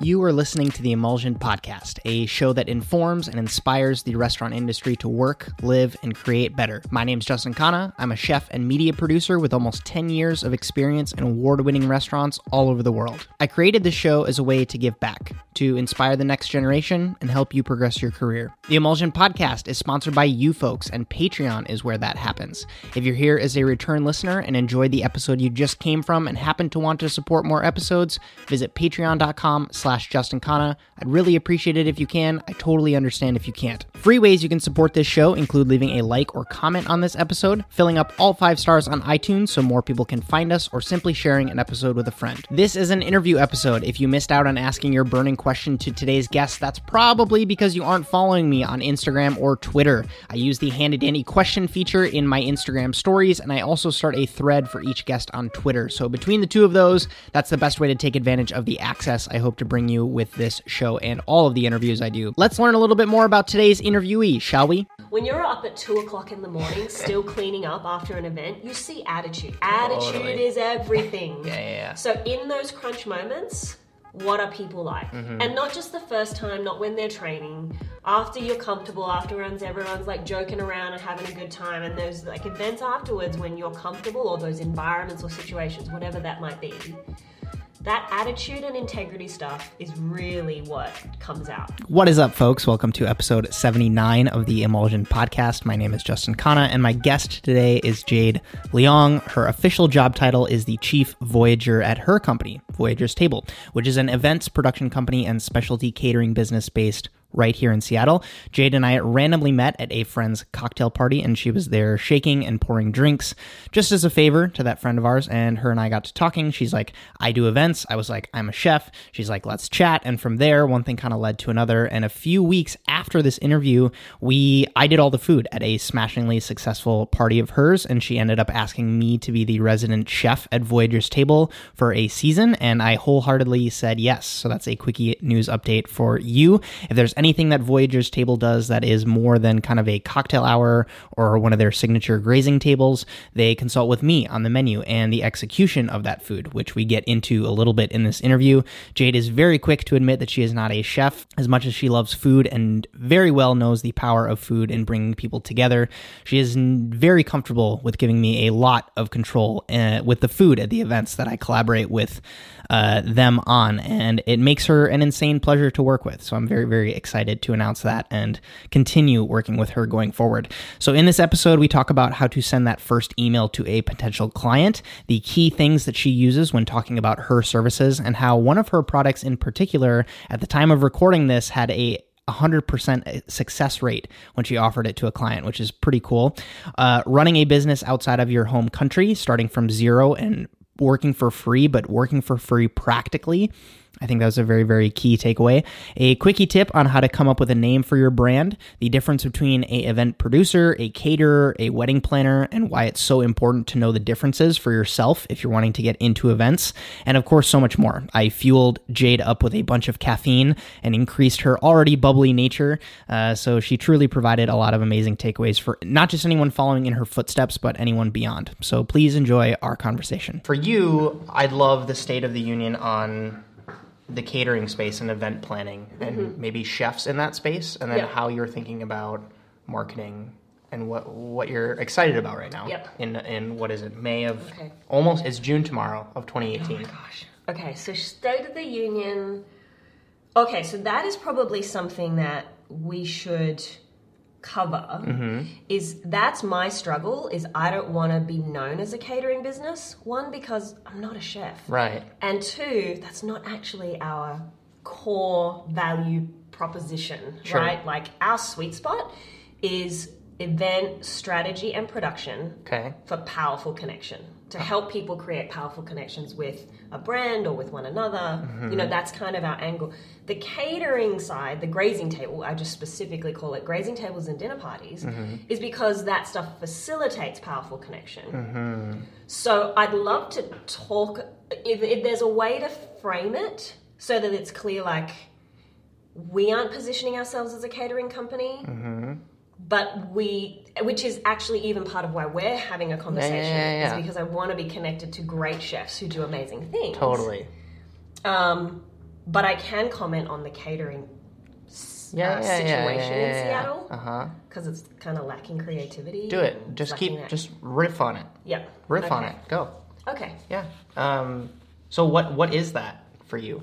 You are listening to the Emulsion Podcast, a show that informs and inspires the restaurant industry to work, live, and create better. My name is Justin Khanna. I'm a chef and media producer with almost 10 years of experience in award winning restaurants all over the world. I created this show as a way to give back, to inspire the next generation, and help you progress your career. The Emulsion Podcast is sponsored by you folks, and Patreon is where that happens. If you're here as a return listener and enjoyed the episode you just came from and happen to want to support more episodes, visit patreon.com slash Justin Khanna. I'd really appreciate it if you can. I totally understand if you can't. Free ways you can support this show include leaving a like or comment on this episode, filling up all five stars on iTunes so more people can find us, or simply sharing an episode with a friend. This is an interview episode. If you missed out on asking your burning question to today's guest, that's probably because you aren't following me on Instagram or Twitter. I use the handy dandy question feature in my Instagram stories, and I also start a thread for each guest on Twitter. So between the two of those, that's the best way to take advantage of the access I hope to bring you with this show and all of the interviews I do. Let's learn a little bit more about today's interviewee, shall we? When you're up at two o'clock in the morning, still cleaning up after an event, you see attitude. Attitude Totally. is everything. Yeah, yeah, yeah. So in those crunch moments, what are people like? Mm-hmm. And not just the first time, not when they're training. After you're comfortable, afterwards everyone's like joking around and having a good time. And those like events afterwards when you're comfortable, or those environments or situations, whatever that might be. That attitude and integrity stuff is really what comes out. What is up, folks? Welcome to episode 79 of the Emulsion Podcast. My name is Justin Khanna, and my guest today is Jade Leong. Her official job title is the Chief Voyager at her company, Voyager's Table, which is an events production company and specialty catering business based right here in Seattle. Jade and I randomly met at a friend's cocktail party, and she was there shaking and pouring drinks just as a favor to that friend of ours. And her and I got to talking. She's like, I do events. I was like, I'm a chef. She's like, let's chat. And from there, one thing kind of led to another. And a few weeks after this interview, we I did all the food at a smashingly successful party of hers, and she ended up asking me to be the resident chef at Voyager's Table for a season, and I wholeheartedly said yes. So that's a quickie news update for you. If there's anything that Voyager's Table does that is more than kind of a cocktail hour or one of their signature grazing tables, they consult with me on the menu and the execution of that food, which we get into a little bit in this interview. Jade is very quick to admit that she is not a chef as much as she loves food and very well knows the power of food in bringing people together. She is very comfortable with giving me a lot of control uh, with the food at the events that I collaborate with uh, them on, and it makes her an insane pleasure to work with. So I'm very, very excited to announce that and continue working with her going forward. So in this episode, we talk about how to send that first email to a potential client, the key things that she uses when talking about her services, and how one of her products in particular, at the time of recording this, had a 100% success rate when she offered it to a client, which is pretty cool. Uh, running a business outside of your home country, starting from zero and working for free, but working for free practically. I think that was a very, very key takeaway. A quickie tip on how to come up with a name for your brand, the difference between a event producer, a caterer, a wedding planner, and why it's so important to know the differences for yourself if you're wanting to get into events, and of course, so much more. I fueled Jade up with a bunch of caffeine and increased her already bubbly nature, uh, so she truly provided a lot of amazing takeaways for not just anyone following in her footsteps, but anyone beyond. So please enjoy our conversation. For you, I'd love the State of the Union on the catering space and event planning and mm-hmm. maybe chefs in that space and then Yeah. how you're thinking about marketing and what what you're excited about right now Yep. in in what is it May of Okay. almost it's June tomorrow of 2018 Oh my Gosh. Okay, so State of the Union. Okay, so that is probably something that we should cover. Mm-hmm. Is that's my struggle. Is I don't want to be known as a catering business. One because I'm not a chef, right and two that's not actually our core value proposition, Sure. right? Like our sweet spot is event strategy and production okay for powerful connection to help people create powerful connections with a brand or with one another. You know mm-hmm. that's kind of our angle. The catering side the grazing table i just specifically call it grazing tables and dinner parties mm-hmm. is because that stuff facilitates powerful connection. Mm-hmm. So i'd love to talk if, if there's a way to frame it so that it's clear like we aren't positioning ourselves as a catering company but we which is actually even part of why we're having a conversation yeah, yeah. is because i want to be connected to great chefs who do amazing things totally um but I can comment on the catering Yeah, uh, yeah, yeah, situation yeah, in yeah, Seattle because it's kind of lacking creativity. Do it. Just keep. that- Just riff on it. yeah. Riff on it. Go. Okay. Yeah. Um. So what what is that for you?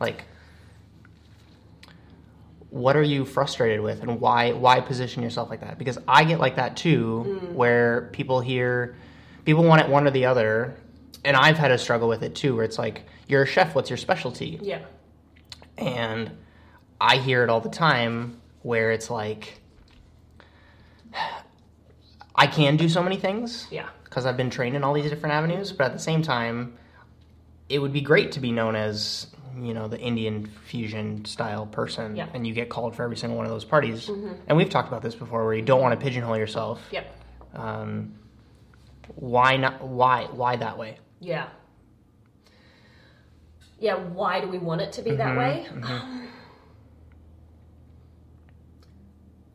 Like, what are you frustrated with, and why why position yourself like that? Because I get like that too, Mm. where people hear people want it one or the other, and I've had a struggle with it too, where it's like you're a chef, what's your specialty? Yeah. And I hear it all the time where it's like I can do so many things Yeah. because I've been trained in all these different avenues, but at the same time, it would be great to be known as, you know, the Indian fusion style person, Yeah. Mm-hmm. and you get called for every single one of those parties. And we've talked about this before, where you don't want to pigeonhole yourself. Yep. Um, why not? Why? Why that way? Yeah. Yeah, why do we want it to be that way? Um,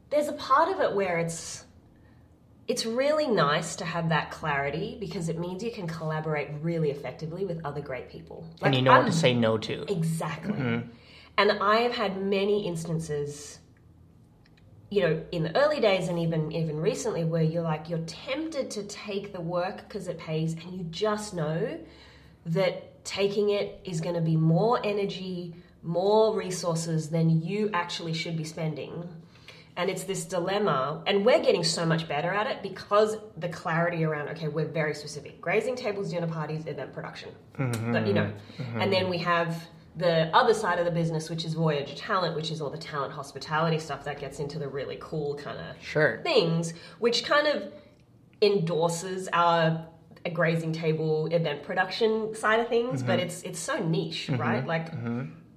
there's a part of it where it's it's really nice to have that clarity because it means you can collaborate really effectively with other great people. and you know I'm what to say no to. Exactly. Mm-hmm. And I have had many instances, you know, in the early days and even even recently, where you're like you're tempted to take the work because it pays, and you just know that taking it is going to be more energy, more resources than you actually should be spending. And it's this dilemma, and we're getting so much better at it because the clarity around okay, we're very specific: grazing tables, dinner parties, event production. But, you know, mm-hmm. and then mm-hmm. we have the other side of the business, which is Voyage Talent, which is all the talent hospitality stuff that gets into the really cool kind of Sure. things, which kind of endorses our a grazing table event production side of things, but Mm-hmm. it's it's so niche, mm-hmm. right? Like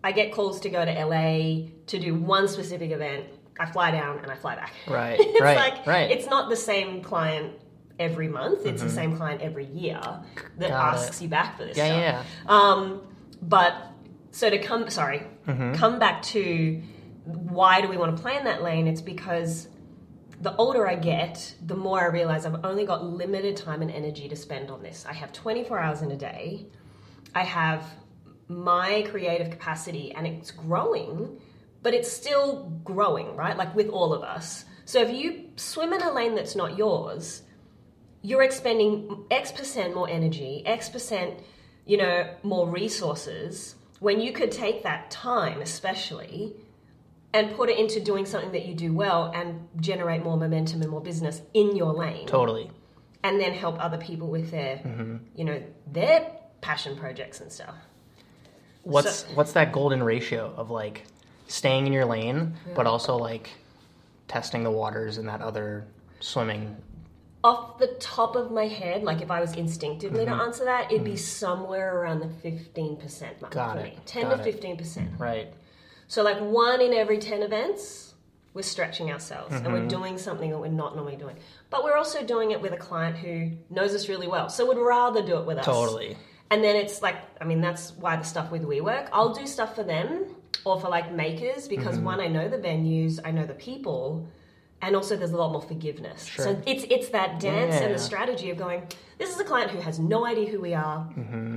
I get calls to go to LA to do one specific event. I fly down and I fly back. Right, it's right, like right. it's not the same client every month. It's the same client every year that Mm-hmm. Got asks it. you back for this Yeah, stuff. yeah, Um, but so to come, sorry, Mm-hmm. come back to why do we want to play in that lane? It's because the older I get, the more I realize I've only got limited time and energy to spend on this. I have 24 hours in a day. I have my creative capacity and it's growing, but it's still growing, right? Like with all of us. So if you swim in a lane that's not yours, you're expending X percent more energy, X percent, you know, more resources when you could take that time, especially, and put it into doing something that you do well and generate more momentum and more business in your lane Totally. and then help other people with their, Mm-hmm. you know, their passion projects and stuff. What's So- what's that golden ratio of like staying in your lane, but also like testing the waters in that other swimming? Off the top of my head, like if I was instinctively Mm-hmm. to answer that, it'd be somewhere around the 15% mark Got for it. me. 10 Got to 15%. Right. So, like one in every 10 events, we're stretching ourselves and Mm-hmm. we're doing something that we're not normally doing. But we're also doing it with a client who knows us really well. So, would rather do it with us. Totally. And then it's like, I mean, that's why the stuff with WeWork, I'll do stuff for them or for like makers because Mm-hmm. one, I know the venues, I know the people, and also there's a lot more forgiveness. Sure. So it's it's that dance and the strategy of going, this is a client who has no idea who we are.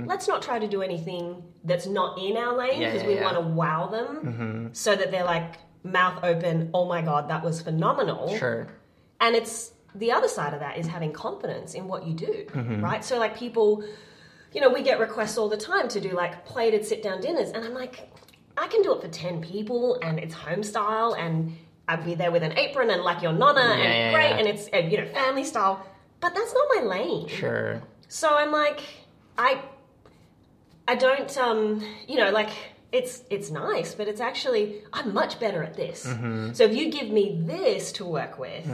Let's not try to do anything that's not in our lane Mm-hmm. Yeah, because yeah, we yeah. want to wow them so that they're like mouth open, oh my god, that was phenomenal. Sure. And it's the other side of that is having confidence in what you do, Mm-hmm. right? So, like, people, you know, we get requests all the time to do like plated sit down dinners, and I'm like, I can do it for 10 people, and it's home style, and I'd be there with an apron and like your nonna, and yeah, great, yeah. and it's, uh, you know, family style, but that's not my lane. Sure. So I'm like, I, I don't, um, you know, like it's it's nice, but it's actually I'm much better at this. So if you give me this to work with,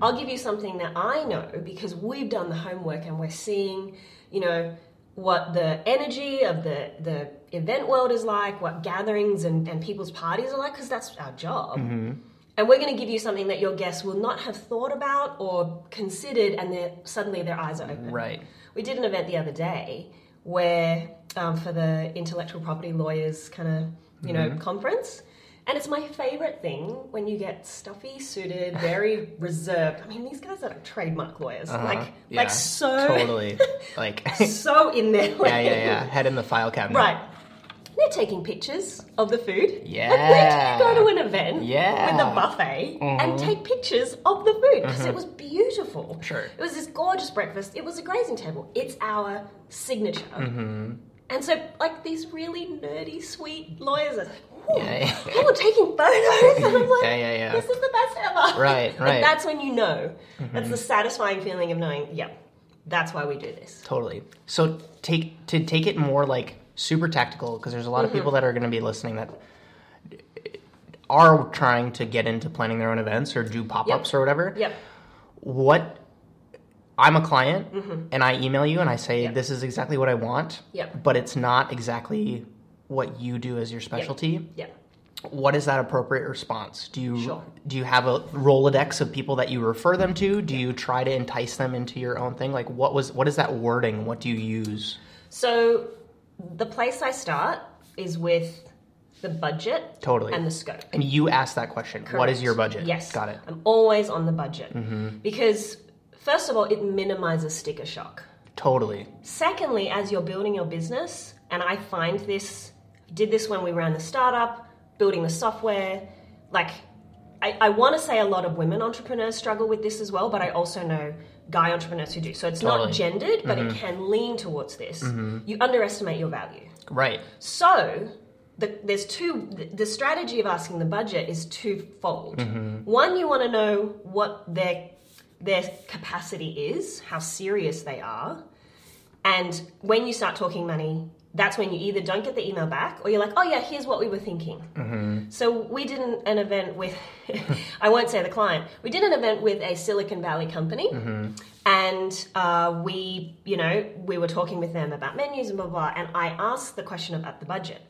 I'll give you something that I know because we've done the homework and we're seeing, you know, what the energy of the the event world is like, what gatherings and, and people's parties are like, because that's our job. And we're going to give you something that your guests will not have thought about or considered, and then suddenly their eyes are open. Right. We did an event the other day where, um, for the intellectual property lawyers kind of, you know, Mm-hmm. conference. And it's my favorite thing when you get stuffy, suited, very reserved. I mean, these guys are like trademark lawyers, Uh-huh. like Yeah. like so Totally. Like. so in their yeah, yeah, yeah. Head in the file cabinet. Right. They're taking pictures of the food. Yeah. Like, when do you go to an event Yeah. with a buffet and take pictures of the food? Because it was beautiful. Sure. It was this gorgeous breakfast. It was a grazing table. It's our signature. Mm-hmm. And so, like, these really nerdy, sweet lawyers are like, Yeah, yeah. people taking photos. And I'm like, Yeah, yeah, yeah. this is the best ever. Right, And right. Mm-hmm. that's when you know. That's the satisfying feeling of knowing, yeah, that's why we do this. Totally. So take to take it more like super tactical because there's a lot of Mm-hmm. people that are going to be listening that are trying to get into planning their own events or do pop-ups Yep. or whatever. Yep. What I'm a client and I email you and I say Mm-hmm. Yep. this is exactly what I want. Yep. But it's not exactly what you do as your specialty. Yeah. What is that appropriate response? Do you Sure. do you have a Rolodex of people that you refer them to? Do you try to entice them into your own thing? Like what was what is that wording? What do you use? So the place I start is with the budget Totally. and the scope. And you ask that question. What is your budget? Yes. Got it. Mm-hmm. I'm always on the budget. Because, first of all, it minimizes sticker shock. Totally. Secondly, as you're building your business, and I find this, did this when we ran the startup, building the software, like, I, I want to say a lot of women entrepreneurs struggle with this as well, but I also know guy entrepreneurs who do. So it's Totally. not gendered, but it mm-hmm. can lean towards this. Mm-hmm. You underestimate your value. Right. So the, there's two. The, the strategy of asking the budget is twofold. Mm-hmm. One, you want to know what their their capacity is, how serious they are, and when you start talking money, that's when you either don't get the email back or you're like, oh yeah, here's what we were thinking. So we did an, an event with, I won't say the client, we did an event with a Silicon Valley company, and uh, we, you know, we were talking with them about menus and blah blah. And I asked the question about the budget.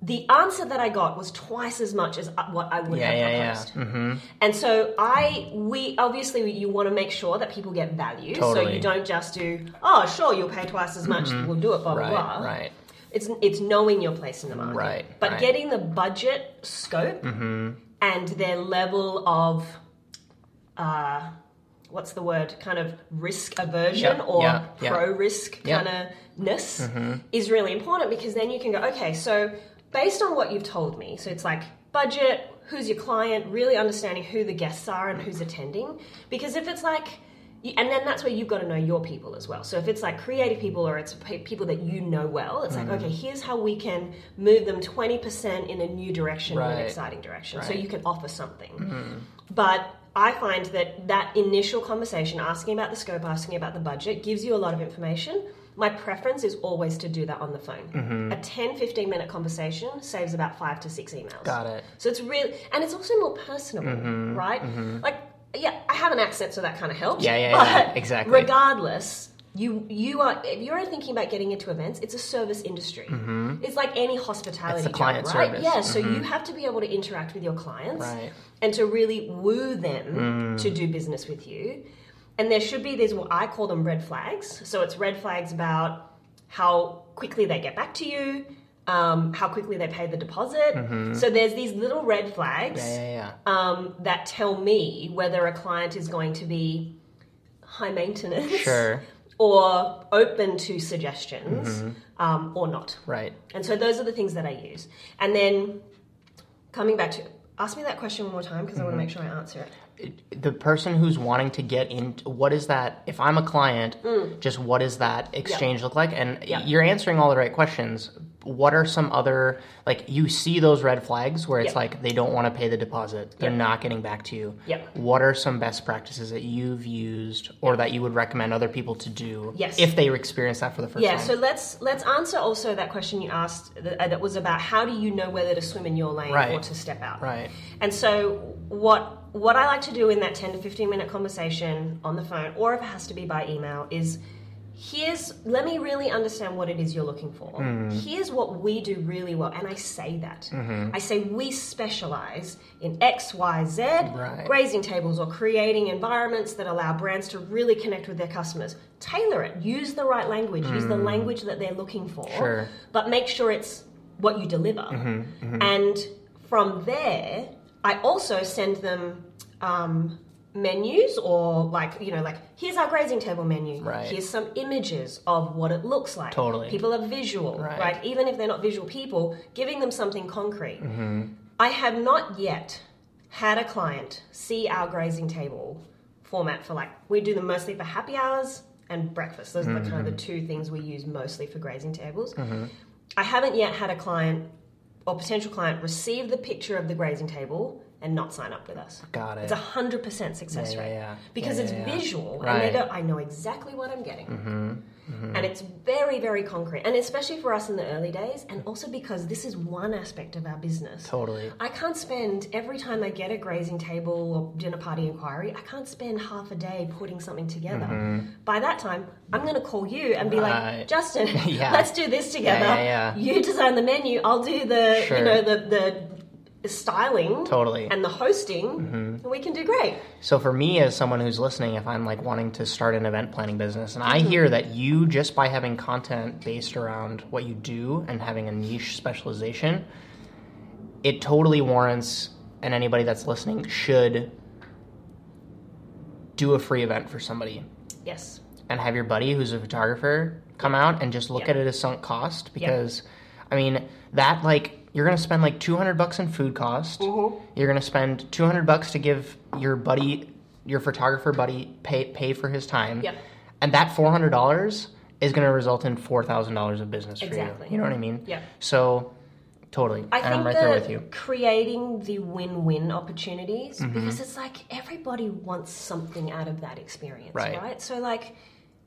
The answer that I got was twice as much as uh, what I would Yeah, have yeah, yeah. proposed. hmm And so I, we obviously you want to make sure that people get value. So you don't just do, oh sure, you'll pay twice as much, we'll do it, blah blah Right. blah. Right. It's it's knowing your place in the market. Right, But right. getting the budget scope and their level of, uh, what's the word? Kind of risk aversion Yeah, or yeah. pro risk kind of ness is really important because then you can go, okay, so based on what you've told me, so it's like budget, who's your client, really understanding who the guests are and who's attending. Because if it's like, and then that's where you've got to know your people as well. So if it's like creative people or it's people that you know well, it's Mm-hmm. like, okay, here's how we can move them 20% in a new direction, or an exciting direction. So Right. Mm-hmm. you can offer something. But I find that that initial conversation, asking about the scope, asking about the budget, gives you a lot of information. My preference is always to do that on the phone. Mm-hmm. A 10, 15 minute conversation saves about five to six emails. Got it. So it's really, and it's also more personable, Mm-hmm. right? Like, yeah, I have an accent, so that kind of helps. Yeah, yeah, yeah, exactly. Regardless, you you are if you're thinking about getting into events, it's a service industry. It's like any hospitality job, right? service. Yeah, so you have to be able to interact with your clients Right. and to really woo them to do business with you. And there should be these what I call them red flags. So it's red flags about how quickly they get back to you, um, how quickly they pay the deposit. So there's these little red flags Yeah, yeah, yeah. um, that tell me whether a client is going to be high maintenance Sure. or open to suggestions Mm-hmm. um, or not. Right. And so those are the things that I use. And then coming back to ask me that question one more time because I want Mm-hmm. to make sure I answer it. The person who's wanting to get in what is that if i'm a client just what does that exchange look like and Mm. Yeah. you're answering all the right questions what are some other like you see those red flags where it's Yeah. like they don't want to pay the deposit they're not getting back to you what are some best practices that you've used or that you would recommend other people to do Yes. if they experience that for the first time Yeah, so let's let's answer also that question you asked that, uh, that was about how do you know whether to swim in your lane Right. or to step out. Right. And so what what I like to do in that 10 to 15 minute conversation on the phone or if it has to be by email is here's let me really understand what it is you're looking for. Hmm. Here's what we do really well and I say that. Mm-hmm. I say we specialize in X, Y, Z Right. grazing tables or creating environments that allow brands to really connect with their customers. Tailor it. Use the right language. Use the language that they're looking for. Mm. Sure. Mm-hmm, But make sure it's what you deliver. And from there, I also send them um, menus or like you know like here's our grazing table menu Right. here's some images of what it looks like Totally. people are visual Right. right, even if they're not visual people giving them something concrete Mm-hmm. i have not yet had a client see our grazing table format for like we do them mostly for happy hours and breakfast those are the kind of the two things we use mostly for grazing tables i haven't yet had a client or potential client receive the picture of the grazing table and not sign up with us Got it. it's a hundred percent success Yeah, yeah, rate yeah. because Yeah, it's yeah, yeah. visual Right. Mm-hmm. they go, "I know exactly what I'm getting," Mm-hmm. and it's very, very concrete. And especially for us in the early days, and also because this is one aspect of our business. Totally. I can't spend every time I get a grazing table or dinner party inquiry. I can't spend half a day putting something together. By that time, I'm going to call you and be Mm-hmm. Like, "Justin, let's do this together. yeah, yeah. You design the menu. I'll do the, Sure. you know, the the." Styling Totally. Mm-hmm. and the hosting and we can do great So for me, as someone who's listening, if I'm like wanting to start an event planning business, and Mm-hmm. I hear that you just by having content based around what you do and having a niche specialization, it totally warrants, and anybody that's listening should do a free event for somebody yes and have your buddy who's a photographer come out and just look Yeah. at it as sunk cost because I mean that like you're gonna spend like 200 bucks in food cost. Mm-hmm. You're gonna spend 200 bucks to give your buddy, your photographer buddy, pay pay for his time. Yep. And that 400 dollars is gonna result in four thousand dollars of business Exactly. for you. You know what I mean? Yep. So totally, I and think I'm right there with you. creating the win-win opportunities Mm-hmm. because it's like everybody wants something out of that experience, Right. right? So like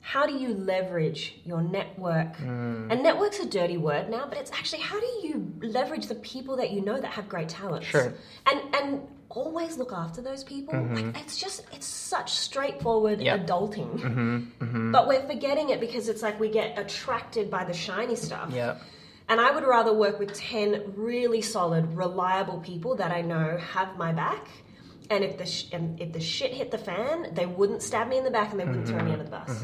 how do you leverage your network? Mm. And network's a dirty word now, but it's actually how do you leverage the people that you know that have great talents? Sure. And and always look after those people. Like it's just it's such straightforward Mm-hmm. Yep. adulting. But we're forgetting it because it's like we get attracted by the shiny stuff. Yeah. And I would rather work with 10 really solid, reliable people that I know have my back. And if the, sh- and if the shit hit the fan, they wouldn't stab me in the back and they wouldn't throw me under the bus.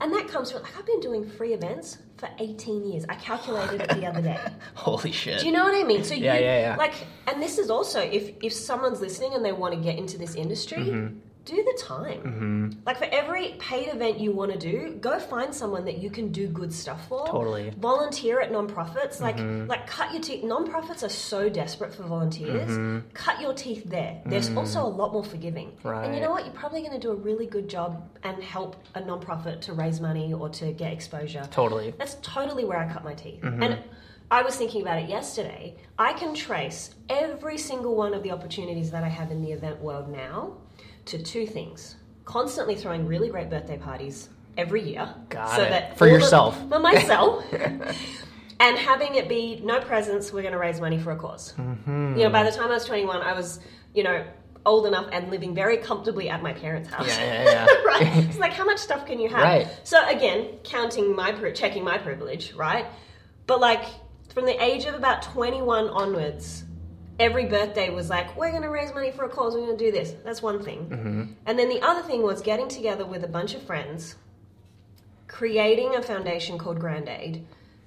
And that comes from, like, I've been doing free events for 18 years. I calculated it the other day. Holy shit. Do you know what I mean? So Yeah, you, yeah, yeah. like, and this is also if if someone's listening and they want to get into this industry, Mm-hmm. Do the time. Like for every paid event you want to do, go find someone that you can do good stuff for. Totally. Volunteer at nonprofits. Like Mm-hmm. like cut your teeth. Nonprofits are so desperate for volunteers. Mm-hmm. Cut your teeth there. There's also a lot more forgiving. Right. And you know what? You're probably going to do a really good job and help a nonprofit to raise money or to get exposure. Totally. That's totally where I cut my teeth. Mm-hmm. And I was thinking about it yesterday. I can trace every single one of the opportunities that I have in the event world now to two things. Constantly throwing really great birthday parties every year. Got it. For all the- yourself. for myself. and having it be no presents, we're going to raise money for a because Mm-hmm. You know, by the time I was 21, I was, you know, old enough and living very comfortably at my parents' house. Yeah, yeah, yeah. right? It's like how much stuff can you have? Right. So again, counting my checking my privilege, right? But like from the age of about 21 onwards, every birthday was like, we're going to raise money for a cause, we're going to do this. That's one thing. Mm-hmm. And then the other thing was getting together with a bunch of friends, creating a foundation called Grand Aid,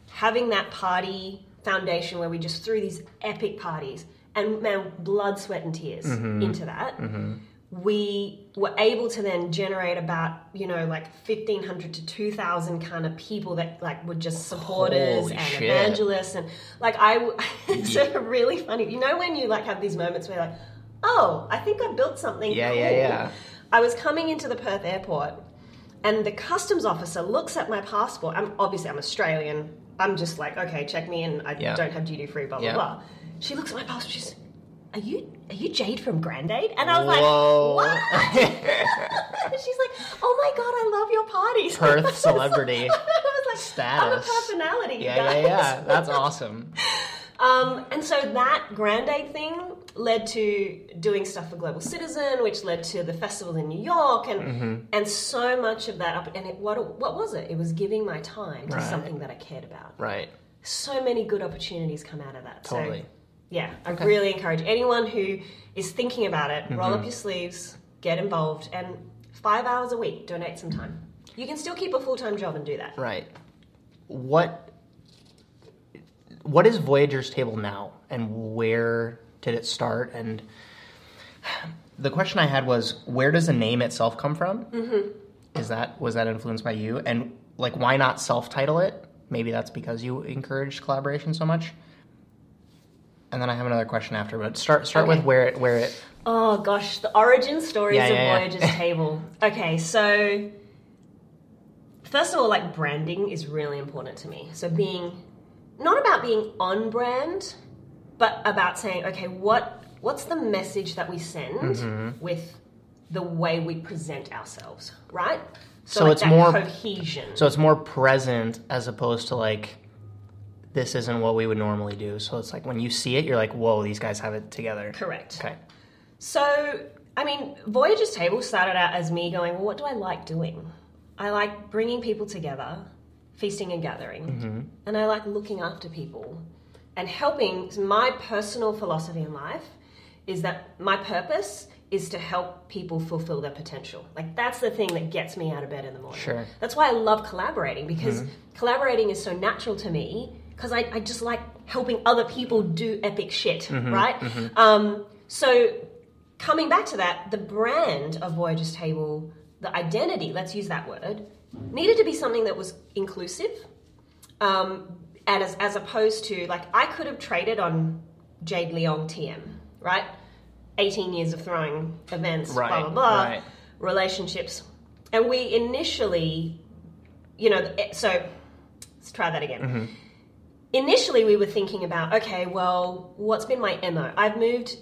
having that party foundation where we just threw these epic parties and man, blood, sweat, and tears Mm-hmm. into that. We were able to then generate about you know like fifteen hundred to two thousand kind of people that like were just supporters Holy and shit. evangelists and like i it's really funny. You know when you like have these moments where you're like, oh, I think I built something. Yeah, cool. yeah, yeah. I was coming into the Perth airport and the customs officer looks at my passport. I'm obviously I'm Australian. I'm just like, okay, check me in. I Yeah. don't have duty free, blah blah Yeah. blah. She looks at my passport. She's, are you are you Jade from Grand Aid? And I was Whoa. like, what? She's like, oh my god, I love your parties. Perth celebrity I was like, I'm a personality, you Yeah, yeah, guys. yeah. That's awesome. Um, and so that Grand Aid thing led to doing stuff for Global Citizen, which led to the festival in New York, and Mm-hmm. and so much of that. Up, and it, what what was it? It was giving my time to Right. something that I cared about. Right. So many good opportunities come out of that. Totally. So, yeah, I Okay. really encourage anyone who is thinking about it, roll Mm-hmm. up your sleeves, get involved, and five hours a week, donate some time. You can still keep a full time job and do that. Right. What what is Voyager's table now and where did it start and the question I had was, where does the name itself come from? Mm-hmm. Is that was that influenced by you? And like, why not self-title it? Maybe that's because you encouraged collaboration so much. And then I have another question after, but start start Okay. with where it where it. Oh gosh, the origin stories Yeah, of yeah, yeah. Voyager's Table. Okay, so first of all, like branding is really important to me. So being not about being on brand, but about saying, okay, what what's the message that we send Mm-hmm. with the way we present ourselves, right? So like it's more- cohesion. So it's more present as opposed to like, this isn't what we would normally do. So it's like when you see it, you're like, whoa, these guys have it together. Correct. Okay. So, I mean, Voyager's Table started out as me going, well, what do I like doing? I like bringing people together, feasting and gathering, mm-hmm. and I like looking after people and helping. My personal philosophy in life is that my purpose is to help people fulfill their potential. Like, that's the thing that gets me out of bed in the morning. Sure. That's why I love collaborating because mm-hmm. collaborating is so natural to me because I, I just like helping other people do epic shit, right? Um, so, coming back to that, the brand of Voyager's Table, the identity, let's use that word, needed to be something that was inclusive. Um, and as, as opposed to, like, I could have traded on Jade Leong TM, right? 18 years of throwing events, blah, Right, blah, blah, right. relationships. And we initially, you know, so let's try that again. Initially, we were thinking about, okay, well, what's been my MO? I've moved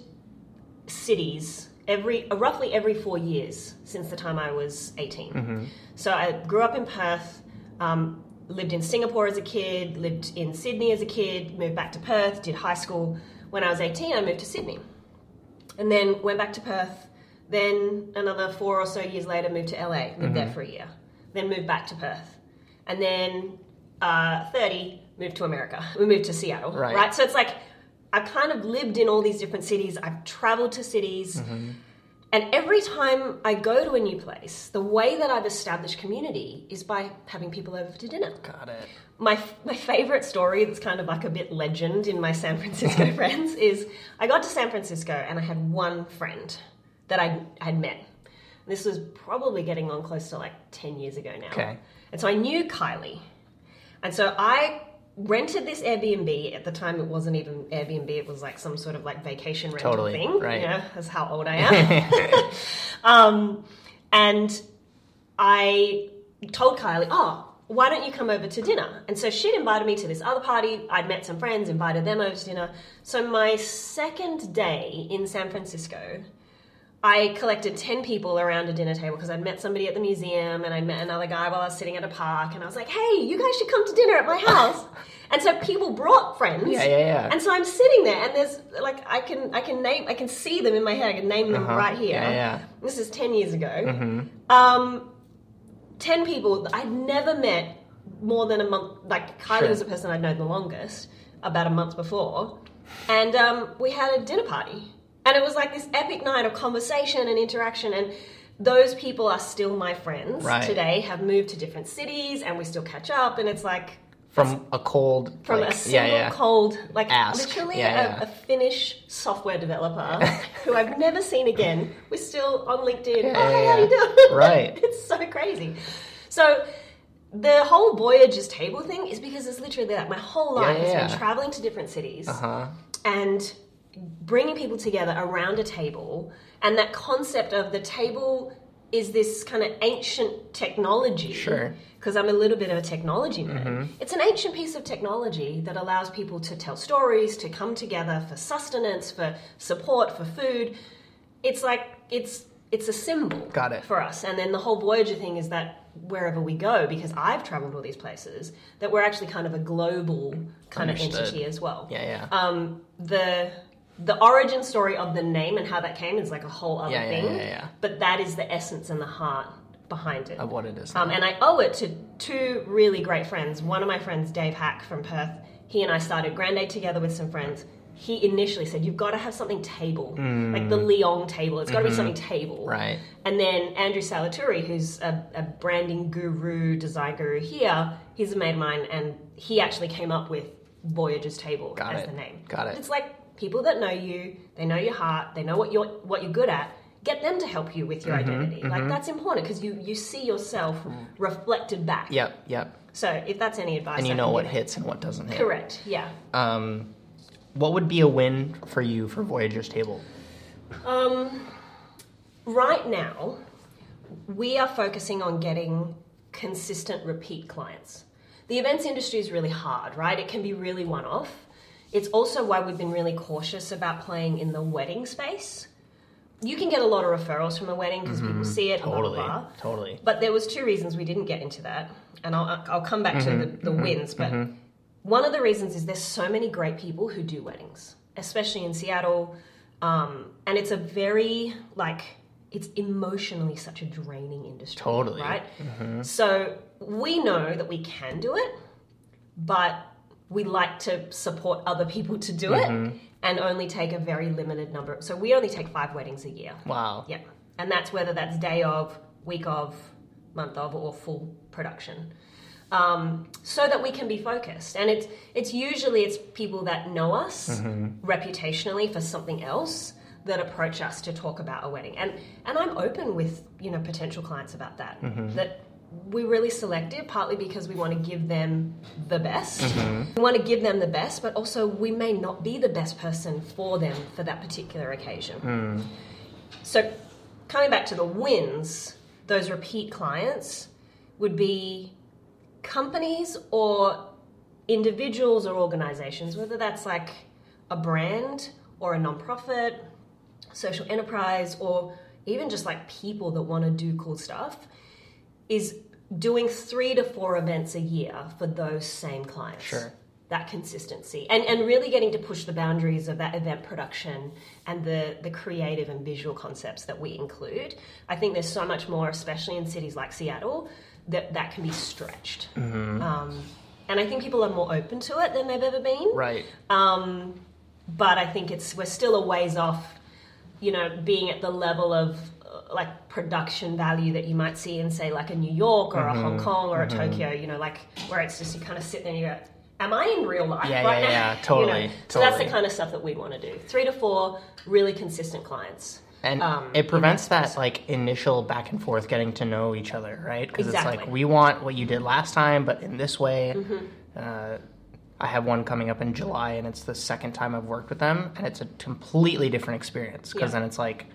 cities every uh, roughly every four years since the time I was 18. So I grew up in Perth, um, lived in Singapore as a kid, lived in Sydney as a kid, moved back to Perth, did high school. When I was 18, I moved to Sydney, and then went back to Perth. Then another four or so years later, moved to LA, lived there for a year, then moved back to Perth, and then uh, 30 moved to America. We moved to Seattle, Right. right? So it's like I've kind of lived in all these different cities. I've traveled to cities. Mm-hmm. And every time I go to a new place, the way that I've established community is by having people over to dinner. Got it. My, my favorite story that's kind of like a bit legend in my San Francisco friends is I got to San Francisco and I had one friend that I had met. This was probably getting on close to like 10 years ago now. Okay. And so I knew Kylie. And so I rented this Airbnb. At the time, it wasn't even Airbnb, it was like some sort of like vacation rental Totally, thing. right. You know, that's how old I am. um, and I told Kylie, oh, why don't you come over to dinner? And so she'd invited me to this other party. I'd met some friends, invited them over to dinner. So my second day in San Francisco, I collected 10 people around a dinner table because I'd met somebody at the museum and I'd met another guy while I was sitting at a park and I was like, hey, you guys should come to dinner at my house. and so people brought friends. Yeah, yeah, yeah. And so I'm sitting there and there's like I can I can name I can see them in my head. I can name them Uh-huh. right here. Yeah, yeah. This is 10 years ago. Mm-hmm. Um 10 people I'd never met more than a month like Kylie Sure. was the person I'd known the longest about a month before. And um, we had a dinner party. And it was like this epic night of conversation and interaction. And those people are still my friends Right. today, have moved to different cities, and we still catch up. And it's like From a cold. from like, a single yeah, yeah. cold, like Ask. literally Yeah, a, a Finnish software developer who I've never seen again. We're still on LinkedIn. Oh, hey, how you doing? Right. it's so crazy. So the whole Voyager's table thing is because it's literally like My whole life has been traveling to different cities Uh huh. and bringing people together around a table and that concept of the table is this kind of ancient technology Sure. because i'm a little bit of a technology nerd it's an ancient piece of technology that allows people to tell stories to come together for sustenance for support for food it's like it's it's a symbol Got it. for us and then the whole voyager thing is that wherever we go because i've traveled all these places that we're actually kind of a global kind Understood. of entity as well Yeah, yeah. um, the the origin story of the name and how that came is like a whole other Yeah, yeah, thing. yeah, yeah. But that is the essence and the heart behind it. of what it is. Um, and I owe it to two really great friends. One of my friends, Dave Hack from Perth, he and I started Grand Aid together with some friends. He initially said, You've got to have something table, like the Leong table. It's got to be something table. Mm. Mm-hmm. Right. And then Andrew Salaturi, who's a, a branding guru, design guru here, he's a mate of mine, and he actually came up with Voyager's Table Got as it. the name. Got it. It's like people that know you, they know your heart, they know what you're what you're good at. get them to help you with your Mm-hmm, identity. Like that's important because you you see yourself reflected back. Yep, yep. So if that's any advice, And you I know what hits and what doesn't hit. Correct. Yeah. Um, what would be a win for you for Voyager's table? Um, right now, we are focusing on getting consistent repeat clients. The events industry is really hard, right? It can be really one off. It's also why we've been really cautious about playing in the wedding space. You can get a lot of referrals from a wedding because people mm-hmm. see it, Totally, blah, blah. totally. But there was two reasons we didn't get into that, and I'll, I'll come back to mm-hmm. the, the mm-hmm. wins. But one of the reasons is there's so many great people who do weddings, especially in Seattle, um, and it's a very like it's emotionally such a draining industry. Totally. right. So we know that we can do it, but we like to support other people to do it, mm-hmm. and only take a very limited number. So we only take five weddings a year. Wow. Yeah. And that's whether that's day of, week of, month of, or full production. Um, so that we can be focused. And it's it's usually it's people that know us mm-hmm. reputationally for something else that approach us to talk about a wedding. And and I'm open with, you know, potential clients about that. Mm-hmm. That we're really selective, partly because we want to give them the best. Mm-hmm. We want to give them the best, but also we may not be the best person for them for that particular occasion. Hmm. So, coming back to the wins, those repeat clients would be companies or individuals or organizations, whether that's like a brand or a nonprofit, social enterprise, or even just like people that want to do cool stuff, is doing three to four events a year for those same clients Sure. that consistency and, and really getting to push the boundaries of that event production and the, the creative and visual concepts that we include. I think there's so much more, especially in cities like Seattle, that that can be stretched. Um, and I think people are more open to it than they've ever been. Right. Um, but I think it's we're still a ways off, you know, being at the level of like production value that you might see in say like a New York or a Hong Kong or a Tokyo. You know, like where it's just you kind of sit there and you go, "Am I in real life Yeah, right yeah, now?" yeah, You totally, know? So that's the kind of stuff that we want to do. Three to four really consistent clients. And Um, it prevents that like initial back and forth getting to know each other, right? Because it's like we want what you did last time, but in this way. Mm-hmm. Uh, I have one coming up in July, and it's the second time I've worked with them, and it's a completely different experience. Because Yeah. then it's like,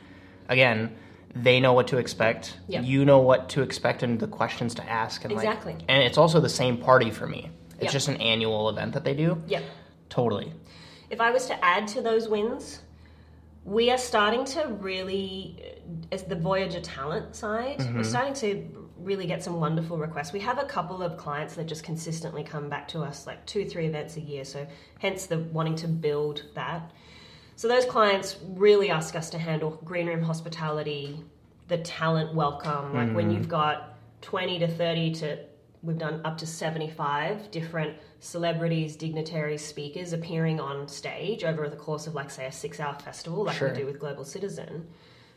again, they know what to expect. Yeah. You know what to expect and the questions to ask, and Exactly. like, and it's also the same party for me. It's Yeah. just an annual event that they do. Yep. Totally. If I was to add to those wins, we are starting to really, as the Voyager talent side, we're mm-hmm. starting to really get some wonderful requests. We have a couple of clients that just consistently come back to us, like two, three events a year. So, hence the wanting to build that. So, those clients really ask us to handle green room hospitality, the talent welcome. Like when mm. you've got 20 to 30 to we've done up to 75 different celebrities, dignitaries, speakers appearing on stage over the course of, like, say, a six hour festival, like Sure. we do with Global Citizen.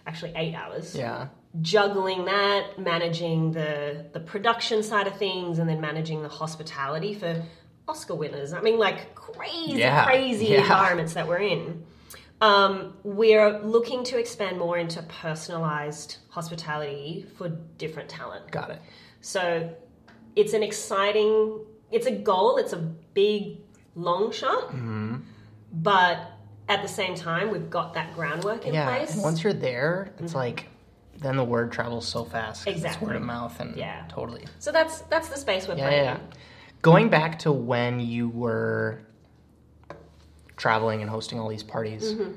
Actually, eight hours. Yeah. Juggling that, managing the the production side of things, and then managing the hospitality for Oscar winners. I mean, like crazy, Yeah, crazy yeah. environments that we're in. Um, we're looking to expand more into personalized hospitality for different talent. Got it. So it's an exciting, it's a goal, it's a big, long shot, Mm-hmm. but at the same time, we've got that groundwork in yeah. place. And once you're there, it's like, then the word travels so fast. Exactly. word of mouth and Yeah. totally. so that's that's the space we're Yeah, playing. yeah. Going back to when you were traveling and hosting all these parties Mm-hmm.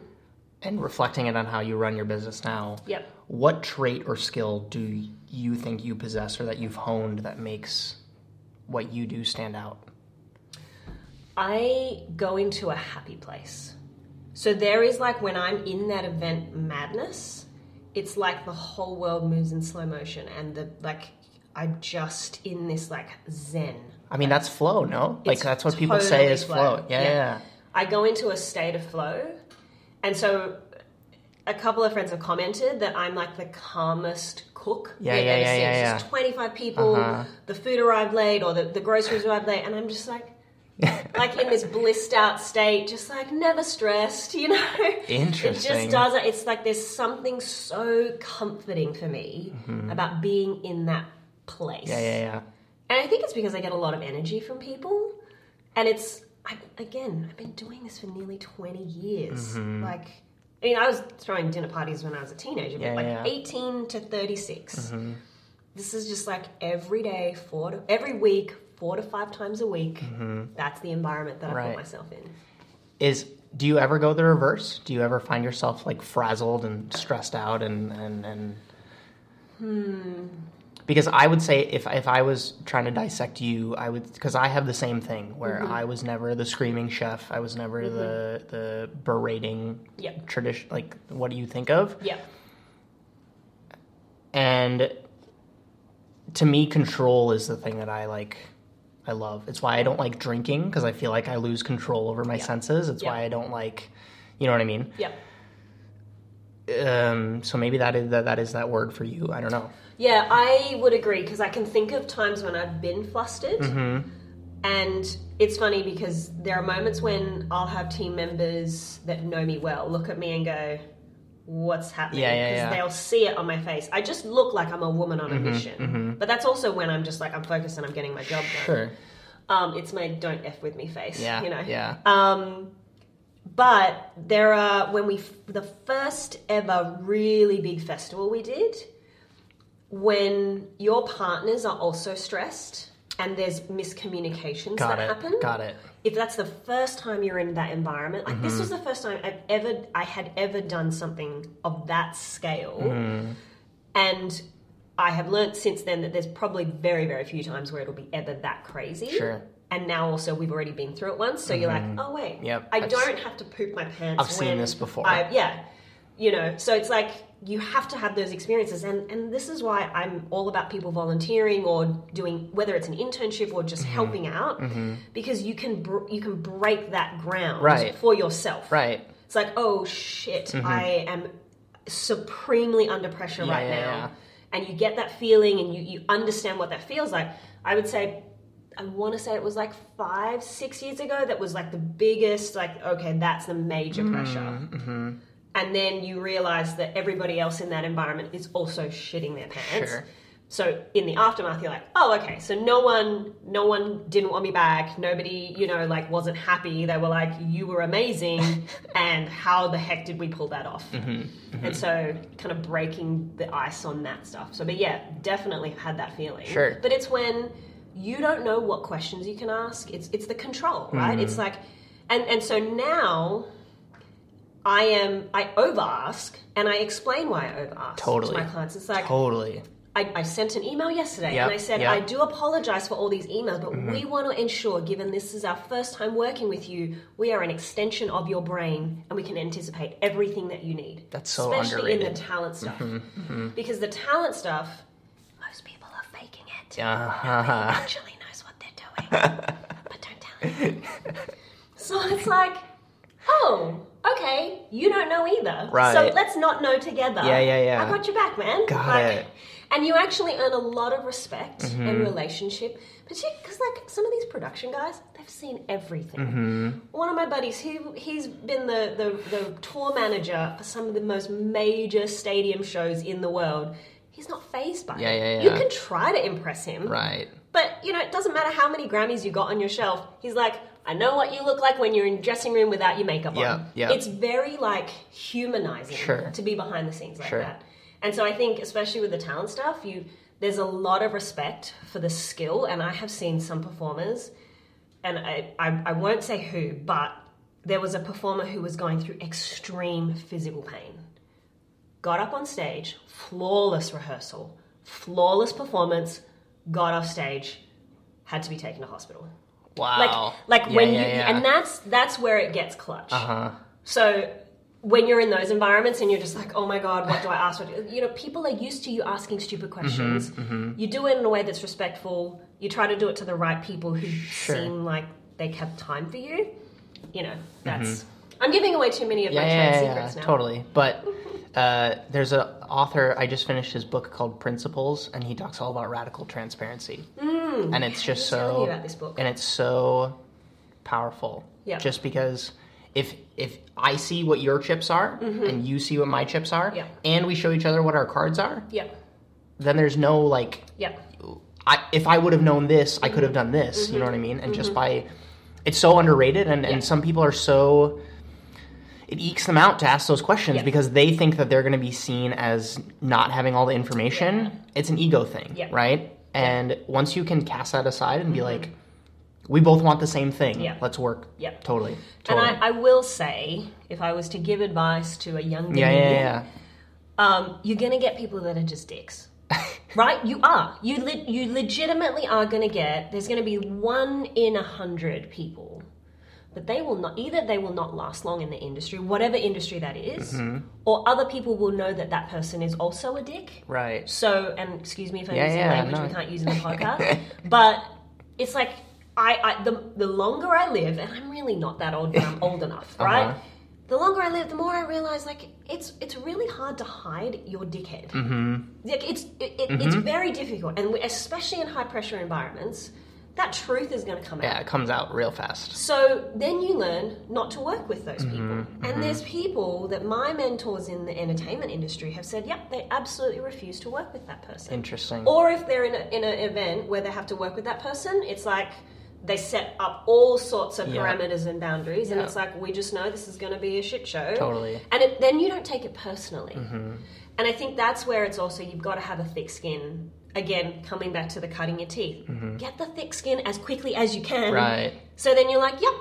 and reflecting it on how you run your business now, Yep. what trait or skill do you think you possess or that you've honed that makes what you do stand out? I go into a happy place. So there is like when I'm in that event madness, it's like the whole world moves in slow motion and the like I'm just in this like zen. I mean, that's flow, no? Like, It's that's what people say is flow. Yeah, yeah. yeah. I go into a state of flow. And so a couple of friends have commented that I'm like the calmest cook Yeah, they've yeah, ever yeah, seen. yeah, It's yeah. just 25 people, Uh-huh. the food arrived late or the, the groceries arrived late, and I'm just like, like in this blissed out state, just like never stressed, you know? Interesting. It just doesn't, it's like there's something so comforting for me about being in that place. Mm-hmm. Yeah, yeah, yeah. And I think it's because I get a lot of energy from people. And it's, I, again, I've been doing this for nearly 20 years. Like, I mean, I was throwing dinner parties when I was a teenager, but Mm-hmm. Yeah, like yeah. 18 to 36. Mm-hmm. This is just like every day, four to, every week, four to five times a week. That's the environment that I Mm-hmm. Right. put myself in. Is do you ever go the reverse? Do you ever find yourself like frazzled and stressed out and and and? Hmm. Because I would say if if I was trying to dissect you, I would because I have the same thing where Mm-hmm. I was never the screaming chef. I was never the the berating Yep. tradition. Like, what do you think of? Yeah. And to me, control is the thing that I like. I love. It's why I don't like drinking because I feel like I lose control over my senses. It's Yeah. why I don't like, you know what I mean. Yeah. Um, so maybe that is that, that is that word for you. I don't know. Yeah, I would agree because I can think of times when I've been flustered. Mm-hmm. And it's funny because there are moments when I'll have team members that know me well look at me and go, What's happening? Yeah, yeah, Because yeah. they'll see it on my face. I just look like I'm a woman on a Mm-hmm, mission. But that's also when I'm just like, I'm focused and I'm getting my job done. Sure. Um, it's my don't F with me face. Yeah. You know? Yeah. Um, but there are when we the first ever really big festival we did, when your partners are also stressed and there's miscommunications Got that it. happen. Got it. If that's the first time you're in that environment, like Mm-hmm. this was the first time I've ever I had ever done something of that scale, Mm-hmm. and I have learned since then that there's probably very very few times where it'll be ever that crazy. Sure. And now also we've already been through it once, so you're like, oh wait, Mm-hmm. Yep, I I've don't have to poop my pants. I've seen this before. I, yeah, you know, so it's like you have to have those experiences, and and this is why I'm all about people volunteering or doing whether it's an internship or just Mm-hmm. helping out, because you can br- you can break that ground Right. for yourself. Right. It's like, oh shit, I am supremely under pressure Mm-hmm. Yeah, right yeah, now. yeah. And you get that feeling and you, you understand what that feels like. I would say, I want to say it was like five, six years ago that was like the biggest, like, okay, that's the major Mm-hmm, pressure. And then you realize that everybody else in that environment is also shitting their pants. Sure. So in the aftermath, you're like, oh, okay. So no one, no one didn't want me back. Nobody, you know, like wasn't happy. They were like, you were amazing, and how the heck did we pull that off? Mm-hmm, And so, kind of breaking the ice on that stuff. So, but yeah, definitely had that feeling. Sure. But it's when you don't know what questions you can ask. It's it's the control, right? Mm-hmm. It's like, and and so now. I am. I over ask, and I explain why I over ask Totally. to my clients. It's like Totally. I, I sent an email yesterday Yep, and I said, yep. I do apologize for all these emails, but Mm-hmm. we want to ensure, given this is our first time working with you, we are an extension of your brain and we can anticipate everything that you need. That's so Especially in the talent stuff. Mm-hmm, Because the talent stuff, most people are faking it. Uh-huh. Actually knows what they're doing, but don't tell anyone. So it's like, oh, okay, you don't know either. Right. So let's not know together. Yeah, yeah, yeah. I got your back, man. Got Like, it. And you actually earn a lot of respect Mm-hmm. and relationship, particularly because like some of these production guys, they've seen everything. Mm-hmm. One of my buddies, he he's been the, the the tour manager for some of the most major stadium shows in the world. He's not fazed by Yeah, it. yeah, You can try to impress him, Right. but you know, it doesn't matter how many Grammys you got on your shelf. He's like, I know what you look like when you're in dressing room without your makeup Yeah, on. yeah. It's very like humanizing Sure. to be behind the scenes like Sure. that. And so I think, especially with the talent stuff, you there's a lot of respect for the skill. And I have seen some performers, and I, I, I won't say who, but there was a performer who was going through extreme physical pain. Got up on stage, flawless rehearsal, flawless performance, got off stage, had to be taken to hospital. Wow. Like like Yeah, when yeah, you yeah. and that's that's where it gets clutch. Uh-huh. So when you're in those environments and you're just like, oh my god, what do I ask? You know, people are used to you asking stupid Mm-hmm, questions. You do it in a way that's respectful. You try to do it to the right people who Sure. seem like they have time for you. You know, that's. I'm giving away too many of my Mm-hmm. yeah, trade yeah, yeah, secrets now. totally. But uh, there's an author. I just finished his book called Principles, and he talks all about radical transparency. and it's just so. about this book. And it's so. powerful. Yeah. Just because if if I see what your chips are and you see what my chips are, Mm-hmm. Yeah. and we show each other what our cards are, Yep. then there's no like Yep. I, if I would have known this, I Mm-hmm. could have done this. You know what I mean? And just by, it's so underrated, and, Yeah. and some people are so, it ekes them out to ask those questions Yeah. because they think that they're going to be seen as not having all the information. It's an ego thing, Yeah. right? And once you can cast that aside and be like, we both want the same thing. Mm-hmm. Yeah. Let's work. Yeah. Totally. And I, I will say, if I was to give advice to a younger yeah, yeah, yeah, um, you're gonna get people that are just dicks. right? You are. You le- you legitimately are gonna get. There's gonna be one in a hundred people, but they will not. Either they will not last long in the industry, whatever industry that is, Mm-hmm. or other people will know that that person is also a dick. Right. So, and excuse me if I'm Yeah, using yeah, language no. we can't use in the podcast, but it's like I, I the the longer I live, and I'm really not that old, but I'm old enough, right? Uh-huh. The longer I live, the more I realize like it's it's really hard to hide your dickhead. Mm-hmm. Like it's it, it, it's very difficult, and especially in high pressure environments, that truth is going to come out. Yeah, it comes out real fast. So then you learn not to work with those people. Mm-hmm, And there's people that my mentors in the entertainment industry have said, yep, they absolutely refuse to work with that person. Interesting. Or if they're in, a, in an event where they have to work with that person, it's like they set up all sorts of Yeah. parameters and boundaries, and Yeah. it's like we just know this is going to be a shit show. Totally. And it, then you don't take it personally. Mm-hmm. And I think that's where it's also you've got to have a thick skin. Again, coming back to the cutting your teeth, get the thick skin as quickly as you can. Mm-hmm. Right. So then you're like, yep,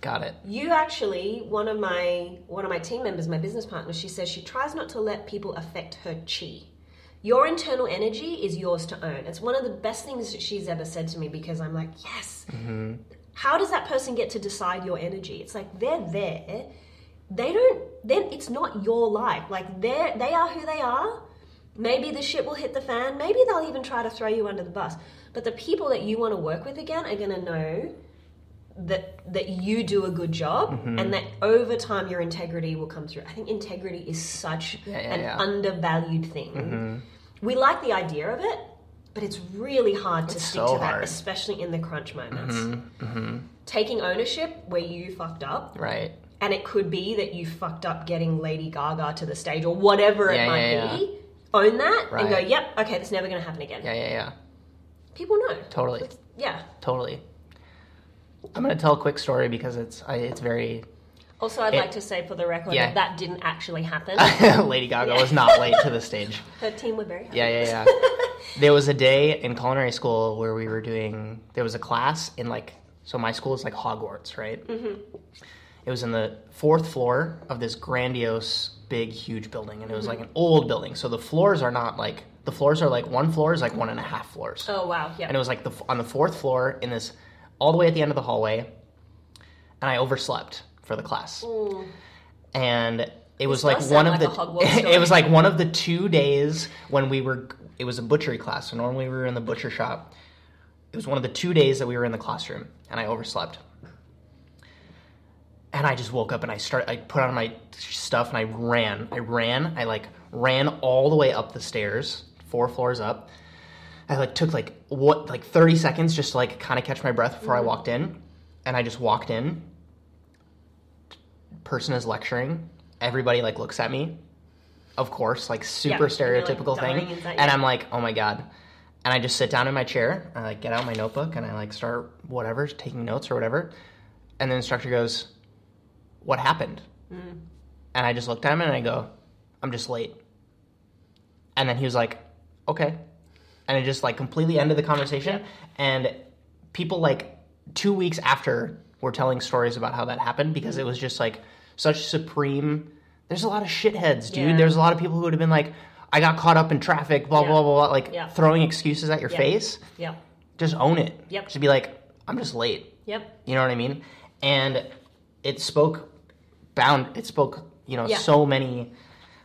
Got it. you actually one of my one of my team members, my business partner, she says she tries not to let people affect her chi. Your internal energy is yours to own. It's one of the best things that she's ever said to me because I'm like, yes. How does that person get to decide your energy? It's like they're there. They don't. Then it's not your life. Like they're they are who they are. Maybe the shit will hit the fan. Maybe they'll even try to throw you under the bus. But the people that you want to work with again are going to know that that you do a good job Mm-hmm. and that over time your integrity will come through. I think integrity is such Yeah, yeah, an yeah. undervalued thing. Mm-hmm. We like the idea of it, but it's really hard to It's stick so to that, hard. Mm-hmm. especially in the crunch moments. Taking ownership where you fucked up, Right. and it could be that you fucked up getting Lady Gaga to the stage or whatever it might be. Own that and go, yep, okay, that's never going to happen again. Yeah, yeah, yeah. People know. Totally. Yeah. Totally. I'm gonna tell a quick story because it's I, it's very. Also, I'd It- like to say for the record Yeah. that that didn't actually happen. Lady Gaga was not late to the stage. Her team were very happy. Yeah, yeah, yeah. there was a day in culinary school where we were doing. There was a class in like. So my school is like Hogwarts, right? Mm-hmm. It was in the fourth floor of this grandiose, big, huge building, and it was like an old building. So the floors are not like the floors are like one floor is like one and a half floors. Oh wow, yeah. and it was like the on the fourth floor in this all the way at the end of the hallway and i overslept for the class and it was like one of like the a Hogwarts story. it was like one of the two days when we were it was a butchery class so normally we were in the butcher shop it was one of the two days that we were in the classroom and i overslept and i just woke up and i start i put on my stuff and i ran i ran i like ran all the way up the stairs four floors up I like took like what like 30 seconds just to like kind of catch my breath before I walked in. And I just walked in. Person is lecturing. Everybody like looks at me. Of course, like super Yeah, you're, like, stereotypical thing. And. I'm like, "Oh my god." And I just sit down in my chair, I like get out my notebook and I like start whatever, taking notes or whatever. And the instructor goes, "What happened?" Mm. And I just looked at him and I go, "I'm just late." And then he was like, "Okay." and it just like completely ended the conversation. And people like two weeks after were telling stories about how that happened because it was just like such supreme. There's a lot of shitheads, dude. Yeah. There's a lot of people who would have been like, I got caught up in traffic, blah Yeah. blah blah blah, like Yeah. throwing excuses at your Yeah. face. Yeah. Just own it. Yep. Just be like, I'm just late. Yep. You know what I mean? And it spoke bound. It spoke, you know, Yeah. so many.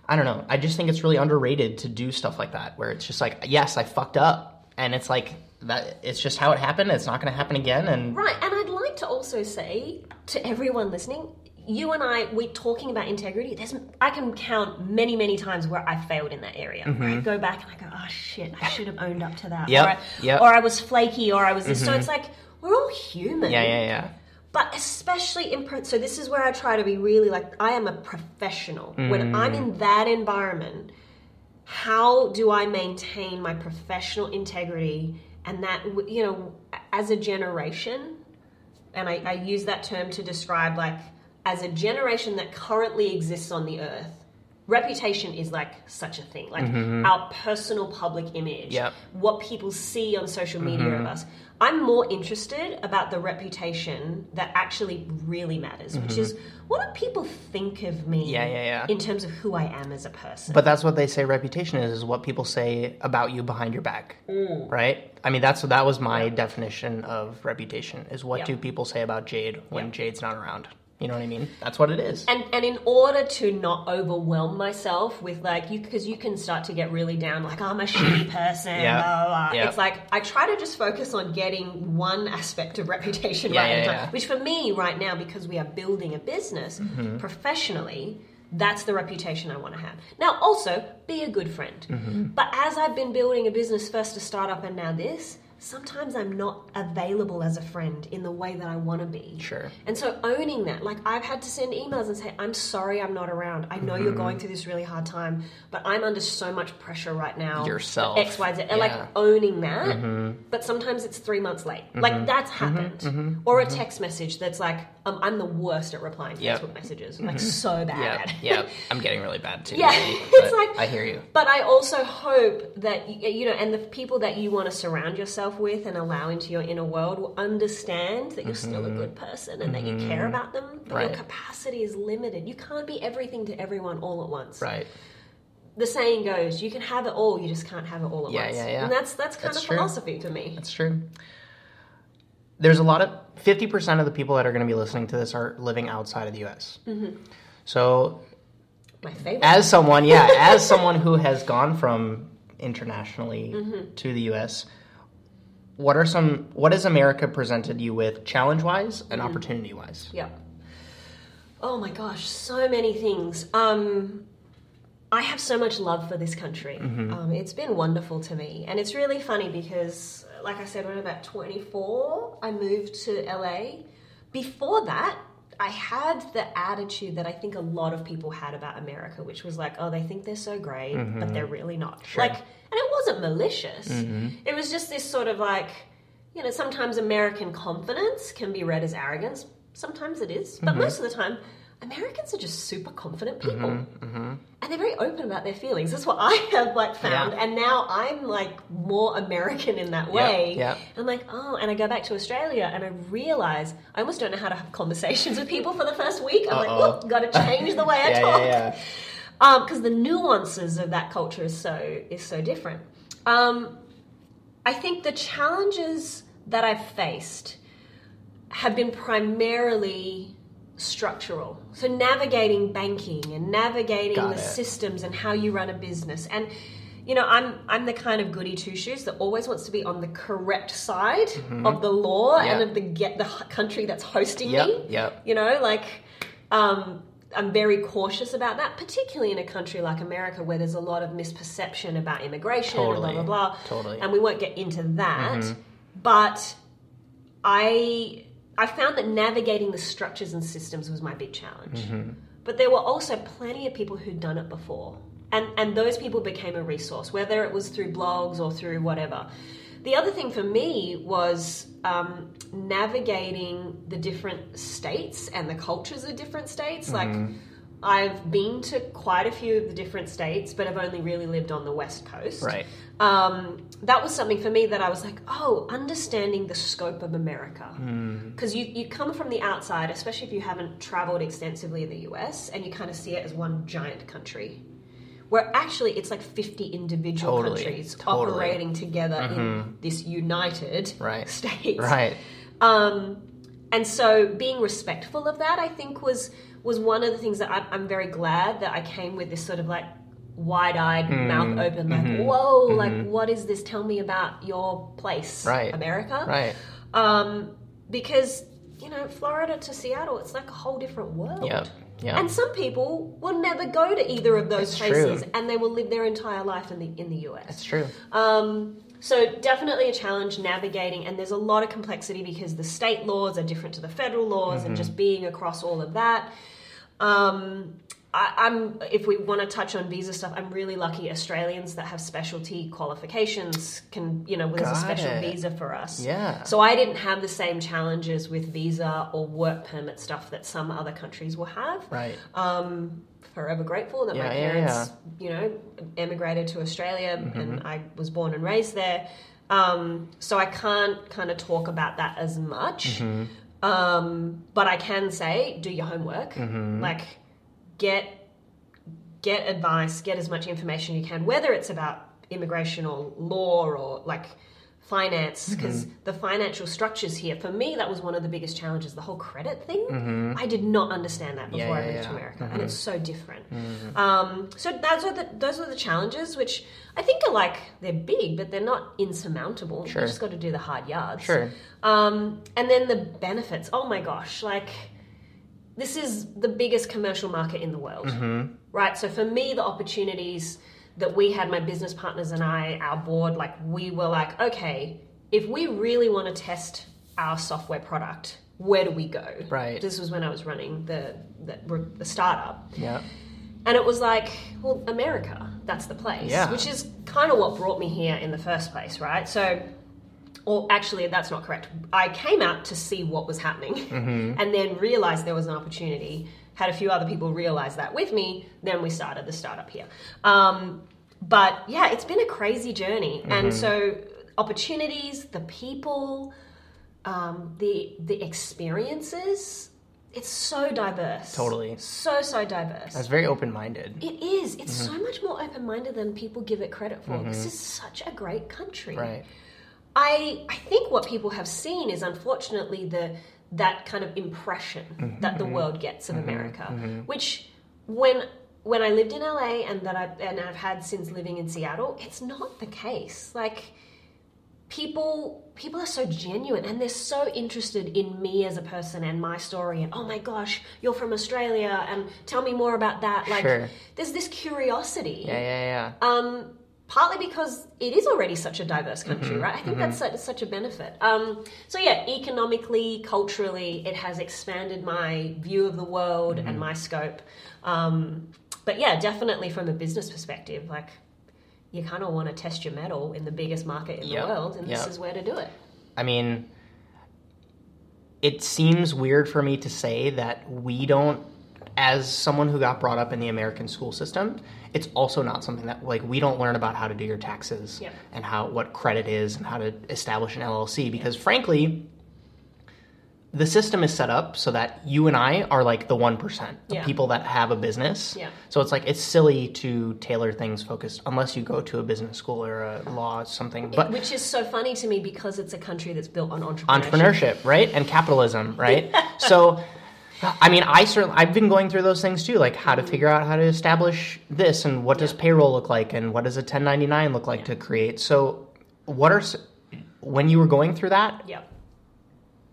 I don't know. I just think it's really underrated to do stuff like that, where it's just like, yes, I fucked up, and it's like that. It's just how it happened. It's not going to happen again. And Right, and I'd like to also say to everyone listening, you and I, we're talking about integrity. There's, I can count many, many times where I failed in that area. Where I go back and I go, oh shit, I should have owned up to that. Mm-hmm. Yep, Or, I, yep. Mm-hmm. or I was flaky, or I was this. So it's like we're all human. yeah, yeah, yeah, but especially in pro- so this is where I try to be really like I am a professional. When mm. I'm in that environment, how do I maintain my professional integrity and that you know as a generation? And I, I use that term to describe like as a generation that currently exists on the earth reputation is like such a thing like mm-hmm. our personal public image Yep. what people see on social media of mm-hmm. us i'm more interested about the reputation that actually really matters which mm-hmm. is what do people think of me Yeah, yeah, yeah. in terms of who i am as a person But that's what they say reputation is, is what people say about you behind your back. Mm. Right? I mean, that's that was my definition of reputation is what Yeah. do people say about Jade when. Jade's not around? You know what I mean? That's what it is. and and in order to not overwhelm myself with like you because you can start to get really down like I'm a shitty person Yeah. blah, blah, blah. Yeah. it's like I try to just focus on getting one aspect of reputation Yeah, right yeah, time, which for me right now because we are building a business Mm-hmm. professionally that's the reputation I want to have. Now, also, be a good friend. Mm-hmm. But as I've been building a business, first a startup and now this, sometimes I'm not available as a friend in the way that I want to be. Sure. And so owning that, like I've had to send emails and say, I'm sorry I'm not around. I know Mm-hmm. you're going through this really hard time, but I'm under so much pressure right now. Yourself. X, Y, Z. And Yeah. like owning that, but sometimes it's three months late. Mm-hmm. Like that's happened. Or a text message that's like, um, I'm the worst at replying to Yep. Facebook messages. Like so bad Yeah. I'm getting really bad too. Yeah, it's like- I hear you. But I also hope that you know, and the people that you want to surround yourself with and allow into your inner world will understand that you're still a good person and that you care about them. But Mm-hmm. Right. your capacity is limited. You can't be everything to everyone all at once. Right. The saying goes, "You can have it all, you just can't have it all at Yeah, once." yeah, yeah. And that's that's kind That's of true. philosophy to me. That's true. There's a lot of 50% of the people that are going to be listening to this are living outside of the US. Mm-hmm. So, My favorite. as someone, yeah, as someone who has gone from internationally Mm-hmm. to the US, what are some what has America presented you with challenge-wise and Mm-hmm. opportunity-wise? Yeah. Oh my gosh, so many things. Um, I have so much love for this country. Um, it's been wonderful to me, and it's really funny because, like I said, when I was about twenty four, I moved to LA. Before that. I had the attitude that I think a lot of people had about America, which was like, oh, they think they're so great, but they're mm-hmm. really not. Like, and it wasn't malicious. Mm-hmm. It was just this sort of like, you know, sometimes American confidence can be read as arrogance. Sometimes it is, but mm-hmm. most of the time, Americans are just super confident mm-hmm, people, mm-hmm. and they're very open about their feelings. That's what I have like found, Yeah. and now I'm like more American in that way. yeah. I'm like, oh, and I go back to Australia, and I realize I almost don't know how to have conversations with people for the first week. I'm like, Uh-oh. oh, got to change the way I Yeah, talk yeah, um, because the nuances of that culture is so is so different. Um, I think the challenges that I've faced have been primarily structural. So navigating banking and navigating Got the it. systems and how you run a business and you know, I'm I'm the kind of goody two shoes that always wants to be on the correct side of the law and Mm-hmm. Of the get the country that's hosting Yep, me. yep. You know, like um, I'm very cautious about that, particularly in a country like America where there's a lot of misperception about immigration Totally, and blah blah blah. totally. And we won't get into that. But I I found that navigating the structures and systems was my big challenge. But there were also plenty of people who'd done it before. And and those people became a resource, whether it was through blogs or through whatever. The other thing for me was um, navigating the different states and the cultures of different states. Like, I've been to quite a few of the different states, but I've only really lived on the West Coast. Right. Um, that was something for me that I was like, oh, understanding the scope of America. Because you, you come from the outside, especially if you haven't traveled extensively in the US, and you kind of see it as one giant country. Where actually it's like 50 individual Totally, countries totally. Mm-hmm. operating together in this united Right. states. Right. Um, and so being respectful of that, I think, was was one of the things that I, I'm very glad that I came with this sort of like wide-eyed, Mm, mouth open, like, mm-hmm. whoa, like what is this? Tell me about your place, Right. America, Right. Um, because you know, Florida to Seattle, it's like a whole different world. Yep. Yeah. And some people will never go to either of those It's places, true. and they will live their entire life in the in the US. That's true. Um, So definitely a challenge navigating, and there's a lot of complexity because the state laws are different to the federal laws, and just being across all of that. Um, I, I'm if we want to touch on visa stuff, I'm really lucky. Australians that have specialty qualifications can, you know, there's a special it. visa for us. Yeah. So I didn't have the same challenges with visa or work permit stuff that some other countries will have. Right. Um, forever grateful that my Yeah, yeah, parents, you know, emigrated to Australia Mm-hmm. and I was born and raised there. Um, so I can't kind of talk about that as much. Mm-hmm. Um, but I can say, do your homework. Mm-hmm. Like, get get advice, get as much information you can, whether it's about immigration or law or like finance, because the financial structures here, for me, that was one of the biggest challenges. The whole credit thing, I did not understand that before Yeah, I yeah, moved to yeah. America, and it's so different. Um, so those are the those are the challenges, which I think are like they're big, but they're not insurmountable. Sure. You just got to do the hard yards. Sure. Um, and then the benefits. Oh my gosh, like this is the biggest commercial market in the world, Mm-hmm. right? So for me, the opportunities that we had, my business partners and I, our board, like we were like, okay, if we really want to test our software product, where do we go? Right. This was when I was running the the, the startup. Yeah. And it was like, well, America, that's the place. Yeah. Which is kind of what brought me here in the first place, right? So, or actually, that's not correct. I came out to see what was happening and then realized there was an opportunity. Had a few other people realize that with me. Then we started the startup here. Um, but yeah, it's been a crazy journey. And so, opportunities, the people, um, the the experiences. It's so diverse. Totally. So so diverse. That's very open minded. It is. It's so much more open minded than people give it credit for. This is such a great country. Right. I I think what people have seen is unfortunately the that kind of impression mm-hmm. that the mm-hmm. world gets of mm-hmm. America, which when when I lived in LA and that I and I've had since living in Seattle, it's not the case. Like people people are so genuine and they're so interested in me as a person and my story and oh my gosh you're from australia and tell me more about that like Sure. there's this curiosity Yeah, yeah, yeah. um, partly because it is already such a diverse country, right? I think that's such, such a benefit. Um, so yeah, economically, culturally, it has expanded my view of the world and my scope. Um, but yeah, definitely from a business perspective, like you kind of want to test your mettle in the biggest market in Yep. the world, and this is where to do it. I mean, it seems weird for me to say that we don't, as someone who got brought up in the American school system, it's also not something that like we don't learn about how to do your taxes Yep. and how what credit is and how to establish an LLC because frankly. The system is set up so that you and I are like the 1%, the Yeah. people that have a business. Yeah. So it's like, it's silly to tailor things focused, unless you go to a business school or a law, something. But Which is so funny to me because it's a country that's built on entrepreneurship. entrepreneurship, right? And capitalism, right? so I mean, I certainly I've been going through those things too, like how to figure out how to establish this and what does payroll look like and what does a 1099 look like to create. So what are when you were going through that, Yep.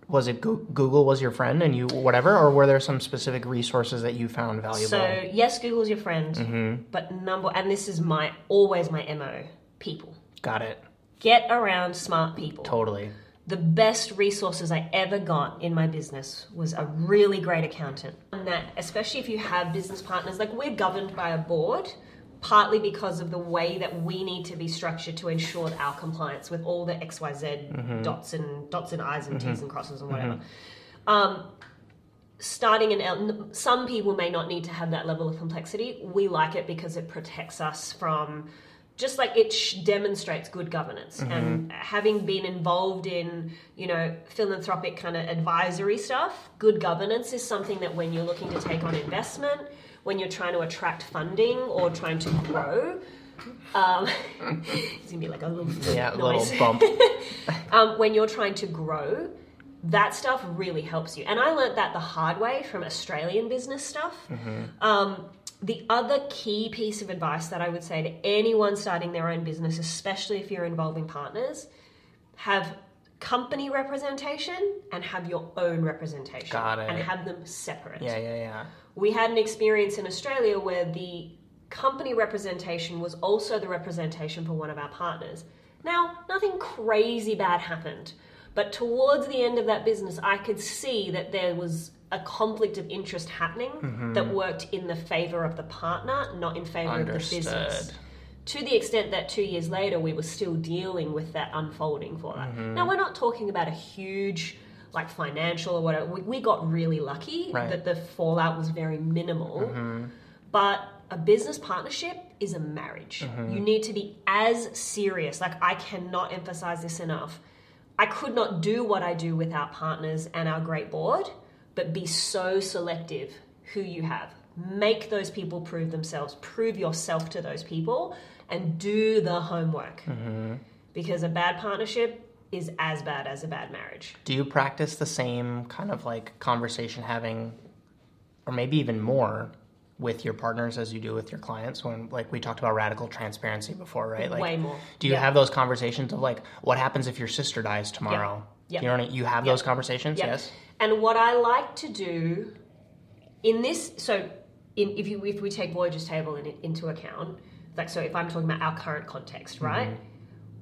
was it Google was your friend and you whatever or were there some specific resources that you found valuable? So yes, Google's your friend, Mm-hmm. but number and this is my always my mo: people. Got it. Get around smart people. Totally. The best resources I ever got in my business was a really great accountant. And that, especially if you have business partners, like we're governed by a board, partly because of the way that we need to be structured to ensure our compliance with all the XYZ mm-hmm. dots and dots and I's and mm-hmm. T's and crosses and whatever. Mm-hmm. Um, starting an L, some people may not need to have that level of complexity. We like it because it protects us from just like it sh- demonstrates good governance and having been involved in you know philanthropic kind of advisory stuff good governance is something that when you're looking to take on investment when you're trying to attract funding or trying to grow um, it's gonna be like a little Yeah, noise. little bump. um, when you're trying to grow, that stuff really helps you. And I learned that the hard way from Australian business stuff. Um, the other key piece of advice that I would say to anyone starting their own business, especially if you're involving partners, have company representation and have your own representation. Got it. And have them separate. Yeah, yeah, yeah. We had an experience in Australia where the company representation was also the representation for one of our partners. Now, nothing crazy bad happened, but towards the end of that business, I could see that there was a conflict of interest happening Mm-hmm. that worked in the favor of the partner, not in favor of the business. To the extent that two years later, we were still dealing with that unfolding for that. Mm-hmm. Now, we're not talking about a huge, like financial or whatever. We, we got really lucky Right. Mm-hmm. that the fallout was very minimal. But a business partnership is a marriage. Mm-hmm. You need to be as serious. Like, I cannot emphasize this enough. I could not do what I do with our partners and our great board, but be so selective who you have. Make those people prove themselves, prove yourself to those people, and do the homework. Mm-hmm. Because a bad partnership is as bad as a bad marriage. Do you practice the same kind of like conversation having, or maybe even more, with your partners as you do with your clients? When like we talked about radical transparency before, right? Like, Way more. Do you Yeah. have those conversations of like, what happens if your sister dies tomorrow? Yeah. You know I mean? You have those conversations, Yeah. yes. And what I like to do in this, so in, if you if we take Voyager's table in, into account, like so, if I'm talking about our current context, mm-hmm. right?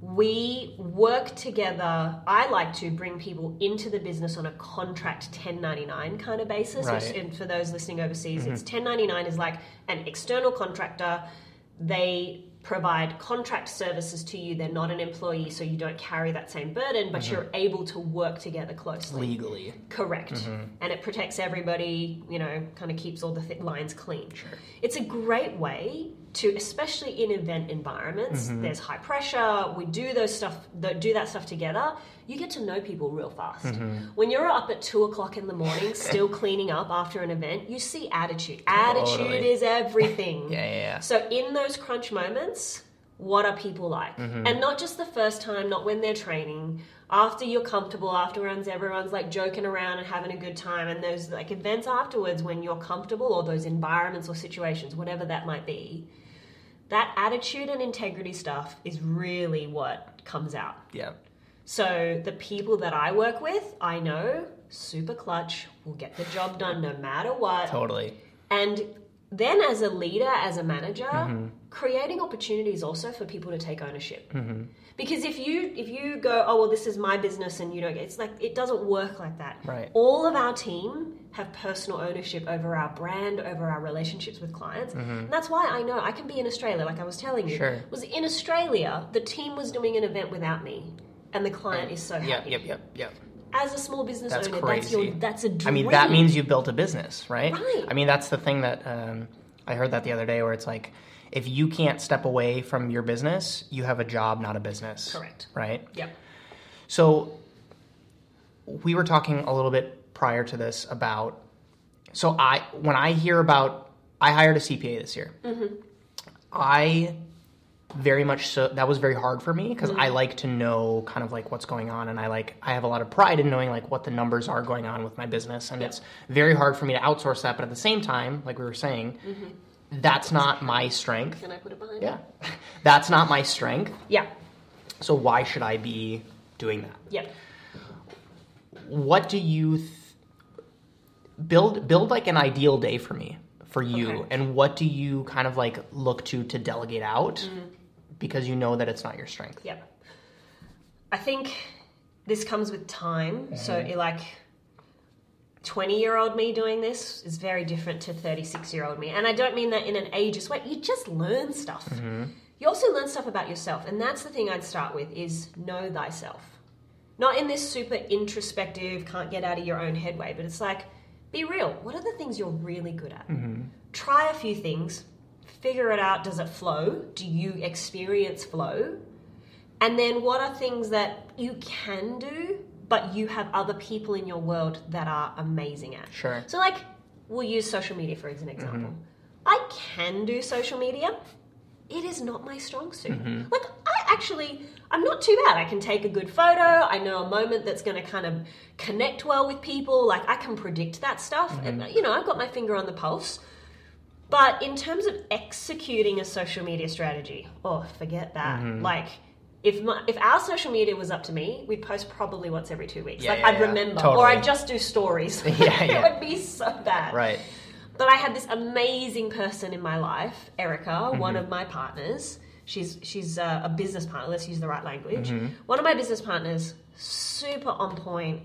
We work together. I like to bring people into the business on a contract 1099 kind of basis. Which, Right. and for those listening overseas, mm-hmm. it's 1099 is like an external contractor. They provide contract services to you. They're not an employee, so you don't carry that same burden, but mm-hmm. you're able to work together closely. Legally. Correct. Mm-hmm. And it protects everybody, you know, kind of keeps all the th- lines clean. Sure. It's a great way to, especially in event environments, there's high pressure, we do those stuff, do that stuff together, you get to know people real fast. When you're up at two o'clock in the morning, still cleaning up after an event, you see attitude. Attitude Totally. is everything. Yeah, yeah, yeah. So in those crunch moments, what are people like? Mm-hmm. And not just the first time, not when they're training. After you're comfortable, afterwards everyone's like joking around and having a good time, and those like events afterwards when you're comfortable, or those environments or situations, whatever that might be. That attitude and integrity stuff is really what comes out. Yeah. So the people that I work with, I know super clutch, will get the job done no matter what. Totally. And then as a leader, as a manager, Mm-hmm. creating opportunities also for people to take ownership. Mm-hmm. Because if you if you go, oh well, this is my business, and you don't, get it's like it doesn't work like that. Right. All of our team have personal ownership over our brand, over our relationships with clients. And that's why I know I can be in Australia, like I was telling you. Mm-hmm. Sure. Was in Australia, the team was doing an event without me, and the client is so happy. Yep, yep, yep, yep. As a small business That's owner, that's crazy. your that's a dream. I mean, that means you built a business, right? Right. I mean, that's the thing that um, I heard that the other day, where it's like, if you can't step away from your business, you have a job, not a business. Correct. Right. Yep. So we were talking a little bit prior to this about. So I, when I hear about, I hired a CPA this year. I very much so that was very hard for me because I like to know kind of like what's going on and I like I have a lot of pride in knowing like what the numbers are going on with my business and it's very hard for me to outsource that but at the same time like we were saying that's not my strength. Can I put it behind? yeah. that's not my strength. Yeah. so why should I be doing that? Yeah. What do you th- build build like an ideal day for me for you Okay. and what do you kind of like look to to delegate out? Mm-hmm. Because you know that it's not your strength Yep. I think this comes with time. So, it, like, 20 year old me doing this is very different to 36 year old me. And I don't mean that in an ageist way. You just learn stuff. Mm-hmm. You also learn stuff about yourself. And that's the thing I'd start with is know thyself. Not in this super introspective, can't get out of your own head way, but it's like, be real. What are the things you're really good at? Mm-hmm. Try a few things, figure it out. Does it flow? Do you experience flow? And then what are things that you can do, but you have other people in your world that are amazing at? Sure. So, like, we'll use social media for as an mm-hmm. example. I can do social media. It is not my strong suit. Mm-hmm. Like, I actually, I'm not too bad. I can take a good photo. I know a moment that's going to kind of connect well with people. Like, I can predict that stuff. Mm-hmm. And, you know, I've got my finger on the pulse. But in terms of executing a social media strategy, oh, forget that. Like, if my, if our social media was up to me, we'd post probably once every two weeks. Yeah, like yeah, I'd yeah. remember, Totally. or I'd just do stories. It would be so bad. right But I had this amazing person in my life, Erica, Mm-hmm. one of my partners, She's she's uh, a business partner. Let's use the right language. Mm-hmm. One of my business partners, super on point,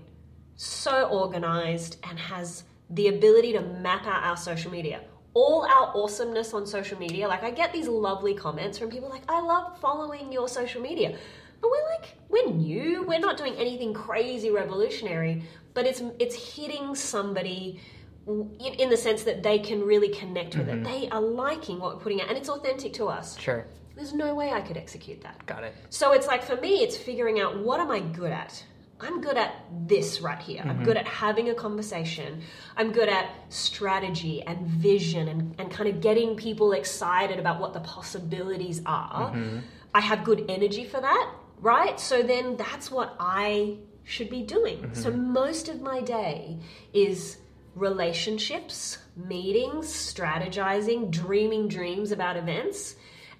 so organized, and has the ability to map out our social media. All our awesomeness on social media. Like I get these lovely comments from people like, "I love following your social media," but we're like, we're new. We're not doing anything crazy revolutionary, but it's it's hitting somebody in the sense that they can really connect with Mm-hmm. it. They are liking what we're putting out, and it's authentic to us. Sure. There's no way I could execute that. Got it. So it's like for me, it's figuring out what am I good at. I'm good at this right here. I'm mm-hmm. good at having a conversation. I'm good at strategy and vision and, and kind of getting people excited about what the possibilities are. Mm-hmm. I have good energy for that, right? So then that's what I should be doing. Mm-hmm. So most of my day is relationships, meetings, strategizing, dreaming dreams about events,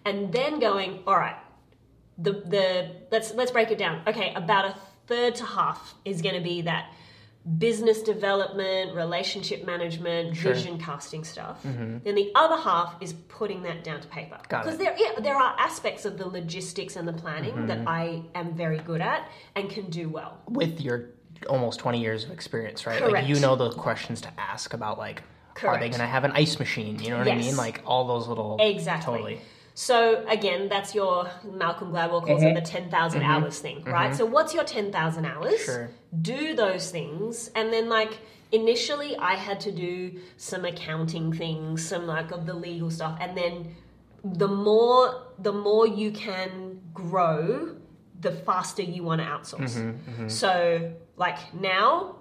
and then going, all right, the the let's let's break it down. Okay, about a third to half is going to be that business development, relationship management, Sure. vision casting stuff. Mm-hmm. Then the other half is putting that down to paper. Because there yeah, there are aspects of the logistics and the planning that mm-hmm. I am very good at and can do well. With your almost 20 years of experience, right? Like you know the questions to ask about like are they going to have an ice machine? You know what I mean? Like all those little Exactly. Totally. So again, that's your Malcolm Gladwell calls Mm-hmm. it the ten hours thing, right? So what's your ten thousand hours? Sure. Do those things, and then like initially, I had to do some accounting things, some like of the legal stuff, and then the more the more you can grow, the faster you want to outsource. Mm-hmm, So like now,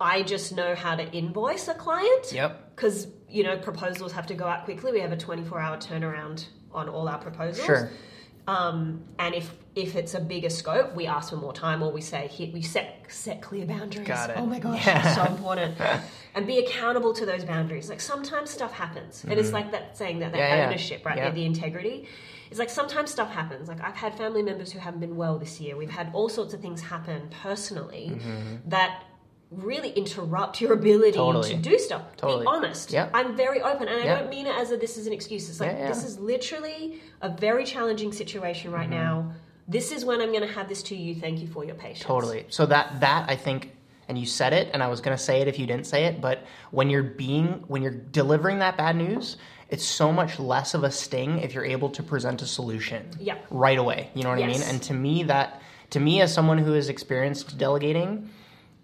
I just know how to invoice a client Yep. because you know proposals have to go out quickly. We have a 24 hour turnaround on all our proposals. Sure. Um, and if if it's a bigger scope, we ask for more time, or we say here we set set clear boundaries. Got it. Oh my gosh, Yeah. so important. and be accountable to those boundaries. Like sometimes stuff happens, and it's like that saying that that Mm-hmm. Yeah, yeah. ownership, right? Yeah. The integrity. It's like sometimes stuff happens. Like I've had family members who haven't been well this year. We've had all sorts of things happen personally Mm-hmm. that really interrupt your ability Totally. to do stuff. Totally. Be honest. Yeah. I'm very open, and I don't mean it as a this is an excuse. It's like Yeah, yeah. this is literally a very challenging situation right Mm-hmm. now. This is when I'm going to have this to you. Thank you for your patience. Totally. So that that I think, and you said it, and I was gonna say it if you didn't say it, but when you're being when you're delivering that bad news, it's so much less of a sting if you're able to present a solution Yeah. right away. You know what I mean? Yes. And to me, that to me as someone who has experienced delegating,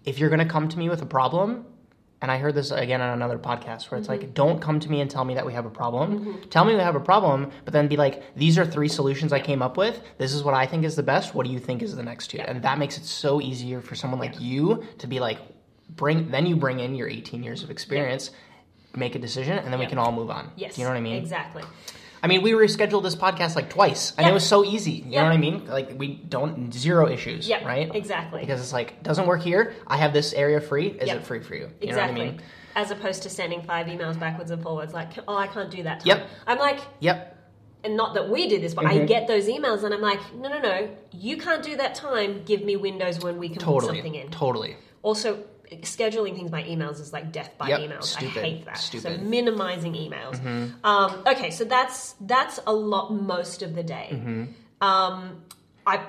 if you're gonna come to me with a problem. And I heard this again on another podcast where it's Mm-hmm. like, don't come to me and tell me that we have a problem. Tell me we have a problem, but then be like, these are three solutions I came up with. This is what I think is the best. What do you think is the next two? And that makes it so easier for someone like you to be like, bring. Then you bring in your 18 years of experience, make a decision, and then we can all move on. Yes. Do you know what I mean? Exactly. I mean, we rescheduled this podcast like twice, and Yeah. it was so easy. You Yeah. know what I mean? Like we don't zero issues, Yeah. right? Exactly. Because it's like doesn't work here. I have this area free. Is Yeah. it free for you? You exactly. know what I mean? As opposed to sending five emails backwards and forwards, like, oh, I can't do that. Time. Yep. I'm like, Yep. and not that we do this, but Mm-hmm. I get those emails and I'm like, no, no, no, you can't do that time. Give me windows when we can put something in. Totally. Also, scheduling things by emails is like death by Yep, emails. stupid, I hate that. stupid. Mm-hmm. So minimizing emails. Um, okay, so that's that's a lot most of the day. Mm-hmm. Um, I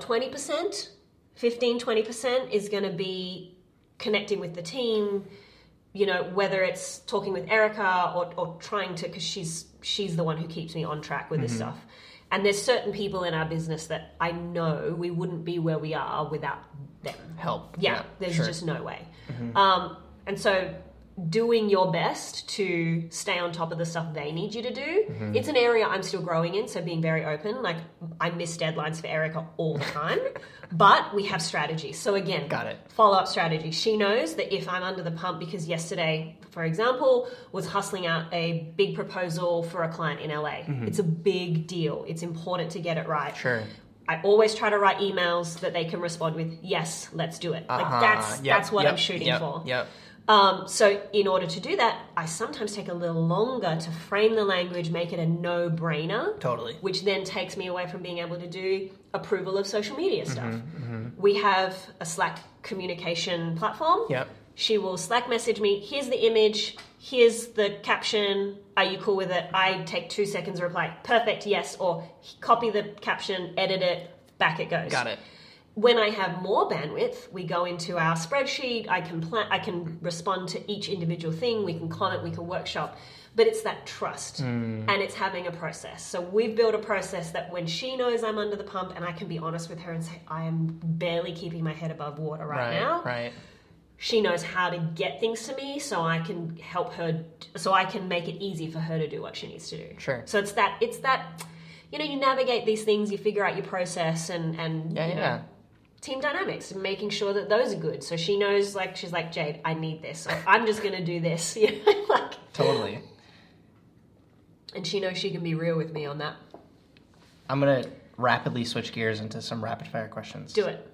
twenty percent, 15 20 percent is going to be connecting with the team. You know, whether it's talking with Erica or, or trying to, because she's she's the one who keeps me on track with this Mm-hmm. stuff. And there's certain people in our business that I know we wouldn't be where we are without them. Help. Yeah, there's sure. just no way. Um, and so, doing your best to stay on top of the stuff they need you to do. Mm-hmm. It's an area I'm still growing in, so being very open. Like I miss deadlines for Erica all the time, but we have strategy. So again, Got it. Follow up strategy. She knows that if I'm under the pump because yesterday, for example, was hustling out a big proposal for a client in LA. It's a big deal. It's important to get it right. Mm-hmm. Sure. I always try to write emails that they can respond with, "Yes, let's do it." Like Uh-huh. that's Yep, that's what yep, I'm shooting yep, for. Yep. Um, so in order to do that, I sometimes take a little longer to frame the language, make it a no-brainer. Totally. Which then takes me away from being able to do approval of social media stuff. Mm-hmm, We have a Slack communication platform. Yep. She will Slack message me. Here's the image. Here's the caption. Are you cool with it? I take two seconds to reply. Perfect. Yes. Or copy the caption, edit it, back it goes. Got it. When I have more bandwidth, we go into our spreadsheet. I can plan. I can respond to each individual thing. We can comment. We can workshop. But it's that trust, hmm. and it's having a process. So we've built a process that when she knows I'm under the pump, and I can be honest with her and say I am barely keeping my head above water right, Right. now. Right. She knows how to get things to me, so I can help her. So I can make it easy for her to do what she needs to do. Sure. So it's that. It's that. You know, you navigate these things. You figure out your process, and and Yeah. you know, Yeah. team dynamics and making sure that those are good. So she knows, like, she's like, Jade, I need this. Or I'm just going to do this. You know, like, Totally. and she knows she can be real with me on that. I'm gonna rapidly switch gears into some rapid fire questions. Do it.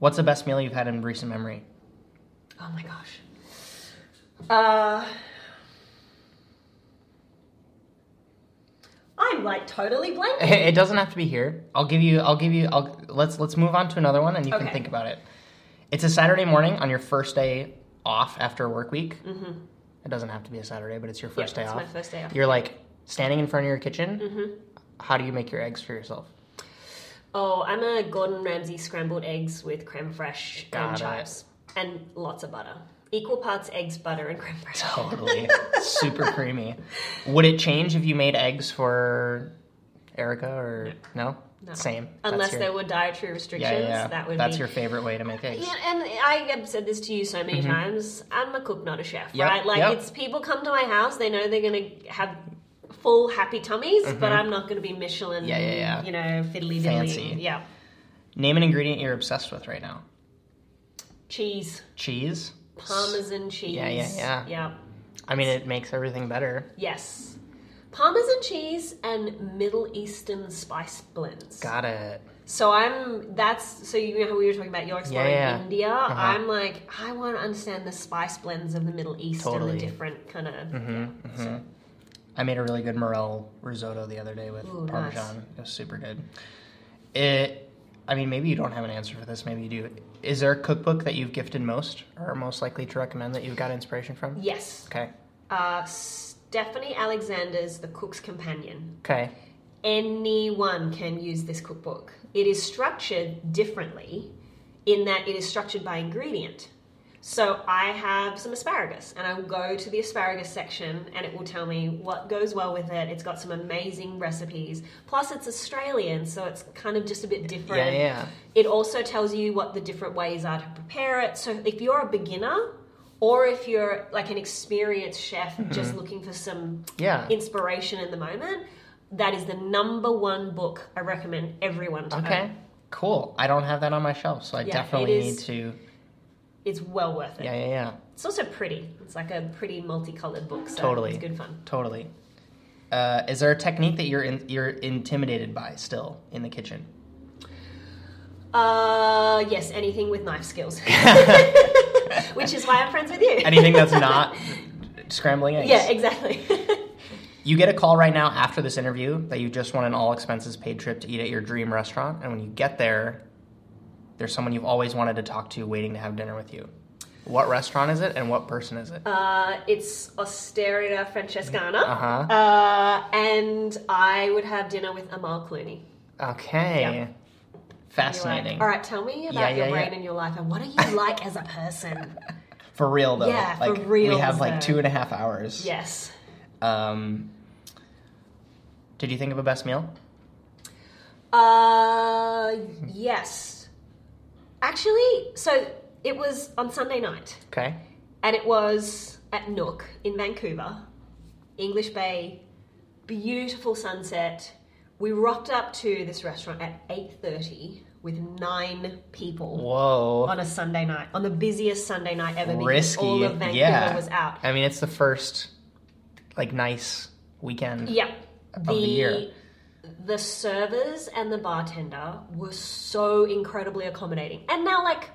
What's the best meal you've had in recent memory? Oh my gosh. Uh, I'm like totally blank. It doesn't have to be here. I'll give you. I'll give you. I'll let's let's move on to another one, and you can think about it. It's a Saturday morning on your first day off after a work week. Mm-hmm. It doesn't have to be a Saturday, but it's your first Yep, day it's off. my first day off. You're like standing in front of your kitchen. Mm-hmm. How do you make your eggs for yourself? Oh, I'm a Gordon Ramsay scrambled eggs with creme fraiche Got and chives. And lots of butter. Equal parts eggs, butter, and creme fraiche. Totally, super creamy. Would it change if you made eggs for Erica or no? No. Same. Unless your- there were dietary restrictions, yeah, yeah, that would That's be your favorite way to make eggs. Yeah, and I have said this to you so many times. I'm a cook, not a chef, Mm-hmm. Yep, right? Like, yep. it's people come to my house, they know they're going to have full happy tummies, but I'm not going to be Michelin, Mm-hmm. Yeah, yeah, yeah. you know, fiddly Fancy. diddly. Yeah. Name an ingredient you're obsessed with right now. Cheese, Cheese. Parmesan cheese. Yeah, yeah, yeah. Yeah. I mean, it makes everything better. Yes. Parmesan cheese and Middle Eastern spice blends. Got it. So I'm that's so you know how we were talking about you're exploring Yeah, yeah. India. Uh-huh. I'm like I want to understand the spice blends of the Middle East and the different kind of. Mm-hmm. I made a really good morel risotto the other day with Ooh, parmesan. nice. It was super good. It. I mean, maybe you don't have an answer for this. Maybe you do. Is there a cookbook that you've gifted most, or are most likely to recommend that you've got inspiration from? Yes. Okay. Uh, Stephanie Alexander's The Cook's Companion. Okay. Anyone can use this cookbook. It is structured differently in that it is structured by ingredient. So I have some asparagus and I will go to the asparagus section and it will tell me what goes well with it. It's got some amazing recipes. Plus it's Australian, so it's kind of just a bit different. Yeah, yeah. It also tells you what the different ways are to prepare it. So if you're a beginner or if you're like an experienced chef mm-hmm. just looking for some Yeah. inspiration in the moment, that is the number one book I recommend everyone to Okay. own. Cool. I don't have that on my shelf, so I Yeah, definitely it need to. It's well worth it. Yeah, yeah, yeah. It's also pretty. It's like a pretty multicolored book, so Totally. it's good fun. Totally. Uh, is there a technique that you're in, you're intimidated by still in the kitchen? Uh, yes, anything with knife skills, which is why I'm friends with you. Anything that's not scrambling eggs? yeah, exactly. You get a call right now after this interview that you just won an all expenses paid trip to eat at your dream restaurant, and when you get there, there's someone you've always wanted to talk to waiting to have dinner with you. What restaurant is it, and what person is it? uh, it's Osteria Francescana, Uh-huh. uh, and I would have dinner with Amal Clooney. Okay, yeah. Fascinating. Like, All right, tell me about Yeah, your yeah, brain and your life, and what are you like as a person? For real though, Yeah, for real. we have like two and a half hours. yes. Um, did you think of a best meal? Uh, yes. Actually, so it was on Sunday night, Okay. and it was at Nook in Vancouver, English Bay, beautiful sunset. We rocked up to this restaurant at eight thirty with nine people Whoa. on a Sunday night, on the busiest Sunday night ever. because Risky. All of Vancouver yeah. was out. I mean, it's the first like nice weekend. Yep. of the year. The servers and the bartender were so incredibly accommodating. And now, like,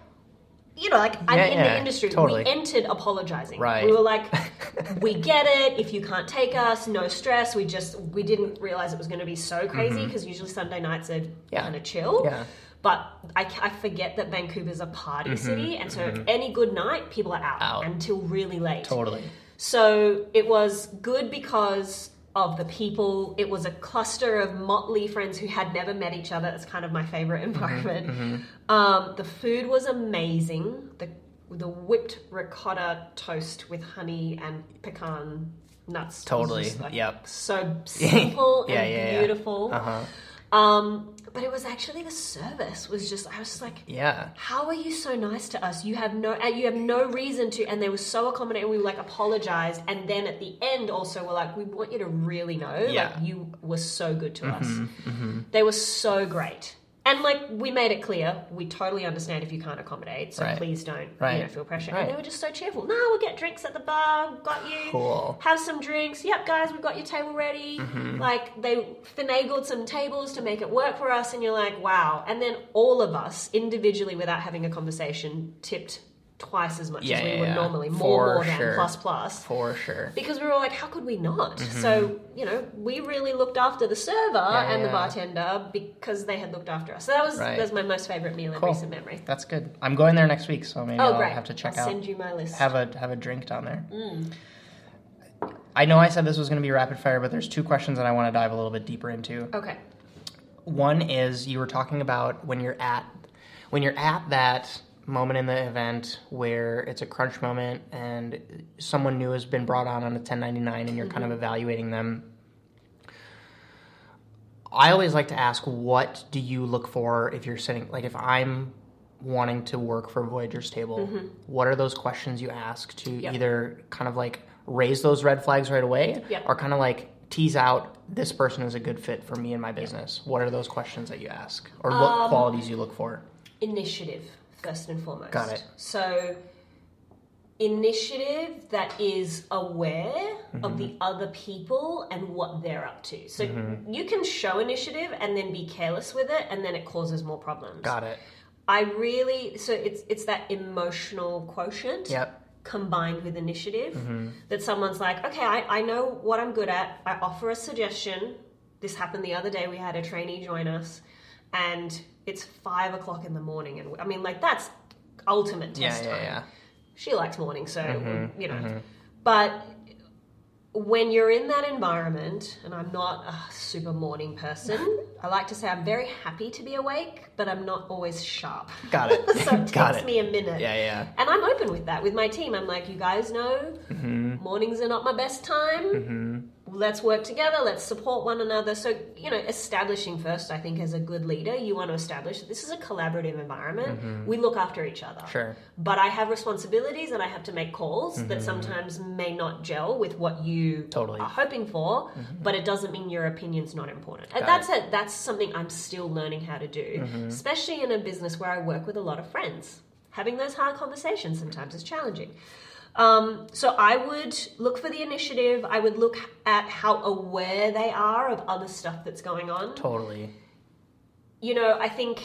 you know, like I'm in yeah, the industry. totally. We entered apologizing. Right. We were like, we get it. If you can't take us, no stress. We just we didn't realize it was going to be so crazy because usually Sunday nights are Mm-hmm. Yeah. kind of chill. Yeah. But I, I forget that Vancouver's a party city, and so any good night, people are out, Out. until really late. Totally. So it was good because of the people. It was a cluster of motley friends who had never met each other. It's kind of my favorite Mm-hmm, environment. Um, the food was amazing. The the whipped ricotta toast with honey and pecan nuts. Totally. like, Yep. So simple Yeah, and yeah, yeah. beautiful. Uh-huh. Um, but it was actually the service was just. I was just like, Yeah. how are you so nice to us? You have no, you have no reason to. And they were so accommodating. We like apologized, and then at the end also were like, we want you to really know, Yeah. like you were so good to us. Mm-hmm. Mm-hmm. They were so great, and like we made it clear, we totally understand if you can't accommodate, so Right. please don't, Right. you know, feel pressure. Right. And they were just so cheerful. No, we'll get drinks at the bar. Got you. Cool. Have some drinks. Yep, guys, we've got your table ready. Mm-hmm. Like they finagled some tables to make it work for us, and you're like, wow. And then all of us individually, without having a conversation, tipped twice as much Yeah, as we yeah, would yeah. normally, more For more than sure. plus plus. For sure. Because we were like, how could we not? Mm-hmm. So, you know, we really looked after the server and the bartender because they had looked after us. So that was Right. that was my most favorite meal in recent memory. That's good. I'm going there next week, so maybe Oh, I'll great. have to check I'll out. send you my list. have a have a drink down there. I know I said this was going to be rapid fire, but there's two questions that I want to dive a little bit deeper into. okay. One is you were talking about when you're at when you're at that moment in the event where it's a crunch moment and someone new has been brought on on a 1099 and you're kind of evaluating them. I always like to ask what do you look for if you're sitting like if I'm wanting to work for Voyager's table, what are those questions you ask to Yep. either kind of like raise those red flags right away Yep. or kind of like tease out this person is a good fit for me and my business? What are those questions that you ask or what Um, qualities you look for? initiative first and foremost. Got it. So initiative that is aware of the Mm-hmm. other people and what they're up to. So you can show initiative and then be careless with it and then it causes more problems. Got it. I really so it's it's that emotional quotient Yep. combined with initiative Mm-hmm. that someone's like, okay, I, I know what I'm good at. I offer a suggestion. This happened the other day. We had a trainee join us, and it's five o'clock in the morning, and I mean, like that's ultimate Yeah, test yeah, time. yeah. She likes morning, so Mm-hmm, you know. But when you're in that environment, and I'm not a super morning person, I like to say I'm very happy to be awake, but I'm not always sharp. Got it. so it Got takes it. me a minute. Yeah, yeah. And I'm open with that with my team. I'm like, you guys know, Mm-hmm. mornings are not my best time. Let's work together. Let's support one another. So, you know, establishing first, I think, as a good leader, you want to establish that this is a collaborative environment. Mm-hmm. We look after each other. Mm-hmm. Sure. But I have responsibilities and I have to make calls that mm-hmm. sometimes may not gel with what you Totally. are hoping for, mm-hmm. but it doesn't mean your opinion's not important. And that's it. That's something I'm still learning how to do, especially in a business where I work with a lot of friends. Having those hard conversations sometimes is challenging. Um, so I would look for the initiative. I would look at how aware they are of other stuff that's going on Totally. you know, I think,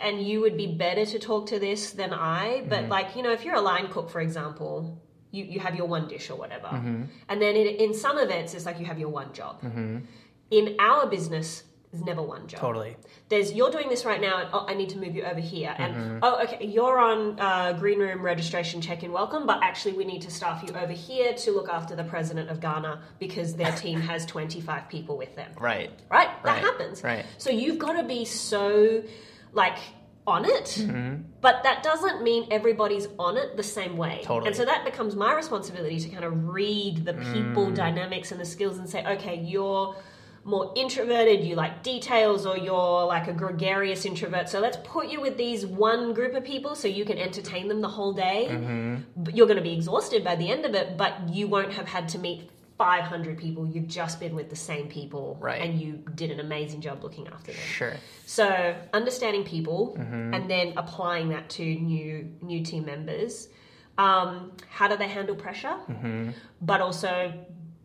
and you would be better to talk to this than I, Mm-hmm. but like, you know, if you're a line cook, for example, you, you have your one dish or whatever. Mm-hmm. And then in, in some events, it's like you have your one job. In our business, there's never one job. Totally. There's, you're doing this right now, and oh, I need to move you over here. And, Mm-hmm. oh, okay, you're on uh, green room registration check in welcome, but actually, we need to staff you over here to look after the president of Ghana because their team has 25 people with them Right. right? That Right, happens. right. So you've got to be so like on it, Mm-hmm. but that doesn't mean everybody's on it the same way. Totally. And so that becomes my responsibility to kind of read the people Mm. dynamics and the skills and say, okay, you're more introverted, you like details, or you're like a gregarious introvert. So let's put you with these one group of people so you can entertain them the whole day. Mm-hmm. You're going to be exhausted by the end of it, but you won't have had to meet 500 people. You've just been with the same people, Right. and you did an amazing job looking after them. Sure. So understanding people Mm-hmm. and then applying that to new new team members. Um, how do they handle pressure? Mm-hmm. But also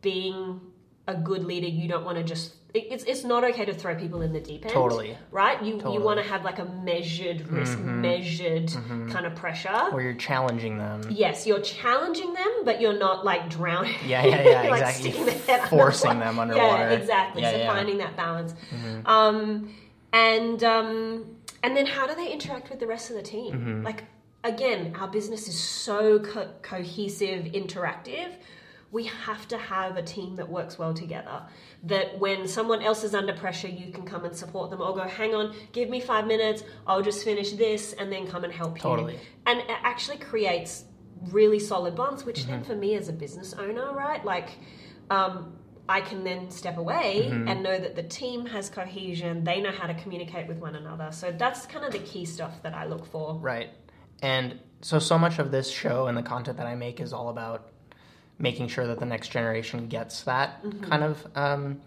being a good leader, you don't want to just it's it's not okay to throw people in the deep end. Totally. Right? You Totally. you want to have like a measured risk, measured kind of pressure. Or you're challenging them. Yes, you're challenging them, but you're not like drowning. Yeah, yeah, yeah, like exactly. sticking their head Forcing underwater. them underwater. Yeah, exactly. Yeah, so yeah. Mm-hmm. finding that balance. Um, and um, and then how do they interact with the rest of the team? Mm-hmm. Like, again, our business is so co- cohesive, interactive. We have to have a team that works well together. That when someone else is under pressure, you can come and support them or go, hang on, give me five minutes, I'll just finish this and then come and help Totally. you. And it actually creates really solid bonds, which then Mm-hmm. for me as a business owner, right? Like, um, I can then step away Mm-hmm. and know that the team has cohesion, they know how to communicate with one another. So that's kind of the key stuff that I look for. Right. And so, so much of this show and the content that I make is all about making sure that the next generation gets that kind of. Um,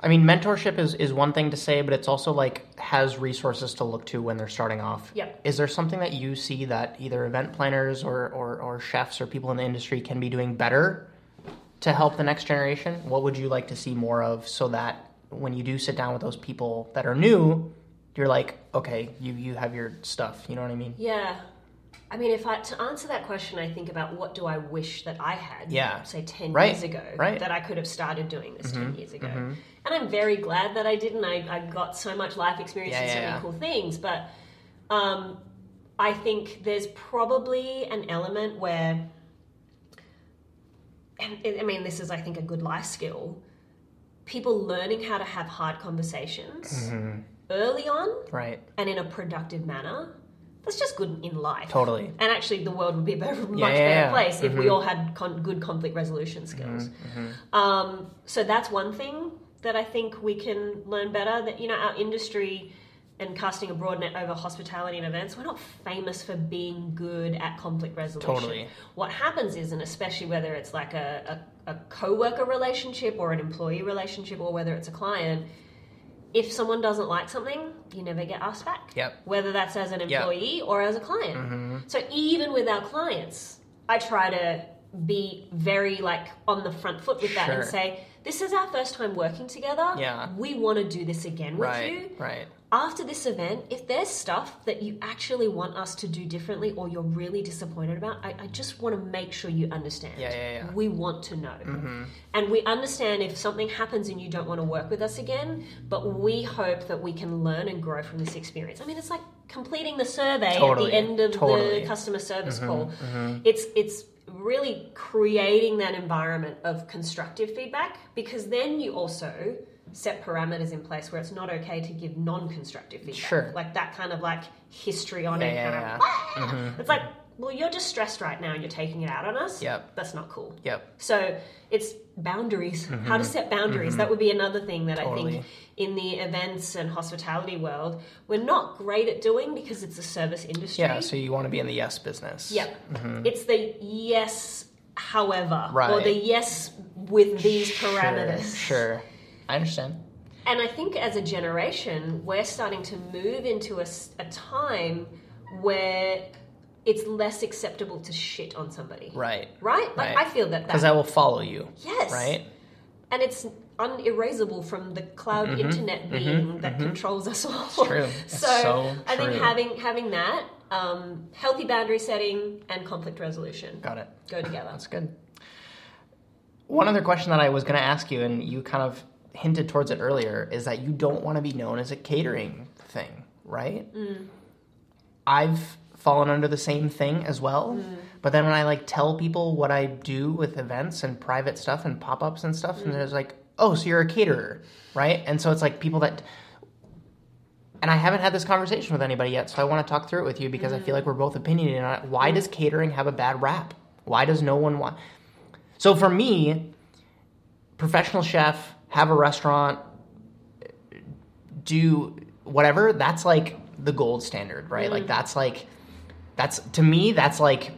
I mean, mentorship is, is one thing to say, but it's also like has resources to look to when they're starting off. Yep. Is there something that you see that either event planners or, or, or chefs or people in the industry can be doing better to help the next generation? What would you like to see more of so that when you do sit down with those people that are new, you're like, okay, you, you have your stuff. You know what I mean? Yeah. I mean, if I to answer that question, I think about what do I wish that I had, Yeah. say ten Right. years ago, Right. Mm-hmm. that I could have started doing this ten years ago. And I'm very glad that I didn't. I, I got so much life experience Yeah, and so yeah, many cool things, but um, I think there's probably an element where, and I mean, this is I think a good life skill. People learning how to have hard conversations Mm-hmm. early on Right. and in a productive manner. That's just good in life. Totally. And actually, the world would be a better, much yeah, better. Mm-hmm. place if we all had con- good conflict resolution skills. Um, so that's one thing that I think we can learn better. That you know, our industry and casting a broad net over hospitality and events, we're not famous for being good at conflict resolution. Totally. What happens is, and especially whether it's like a, a, a co-worker relationship or an employee relationship, or whether it's a client. If someone doesn't like something, you never get asked back Yep. whether that's as an Yep. employee or as a client. Mm-hmm. So even with our clients, I try to be very like on the front foot with that and say, this is our first time working together. Yeah. We want to do this again with Right. you. Right. After this event, if there's stuff that you actually want us to do differently or you're really disappointed about, I, I just want to make sure you understand. Yeah, yeah, yeah. We want to know. And we understand if something happens and you don't want to work with us again, but we hope that we can learn and grow from this experience. I mean, it's like completing the survey Totally, at the end of totally. Mm-hmm, the customer service call. It's it's really creating that environment of constructive feedback because then you also set parameters in place where it's not okay to give non-constructive feedback. Sure. Like that kind of like history on Yeah, it yeah, kind yeah. of "Ah!" it's like well you're just stressed right now and you're taking it out on us. Yep. That's not cool. Yep. So it's boundaries. How to set boundaries. That would be another thing that I Mm-hmm. Think in the events and hospitality world we're not great at doing because it's a service industry. Yeah. So you want to be in the yes business. Yep. It's the yes, however, or the yes with these Sure, parameters. Sure. I understand. And I think as a generation, we're starting to move into a, a time where it's less acceptable to shit on somebody. Right. Right? Like, Right. I feel that. Because I will follow you. yes. Right. And it's unerasable from the cloud internet being that controls us all. Mm-hmm. true. It's so, so I think having having that um, healthy boundary setting and conflict resolution Got it. go together. That's good. One other question that I was going to ask you, and you kind of hinted towards it earlier, is that you don't want to be known as a catering thing, right? Mm. I've fallen under the same thing as well. Mm. But then when I like tell people what I do with events and private stuff and pop ups and stuff, and mm. there's like, oh, so you're a caterer, right? And so it's like people that and I haven't had this conversation with anybody yet, so I want to talk through it with you because I feel like we're both opinionated on it. Why does catering have a bad rap? Why does no one want? So for me, professional chef, have a restaurant, do whatever. That's like the gold standard, right? Like mm. that's like that's to me that's like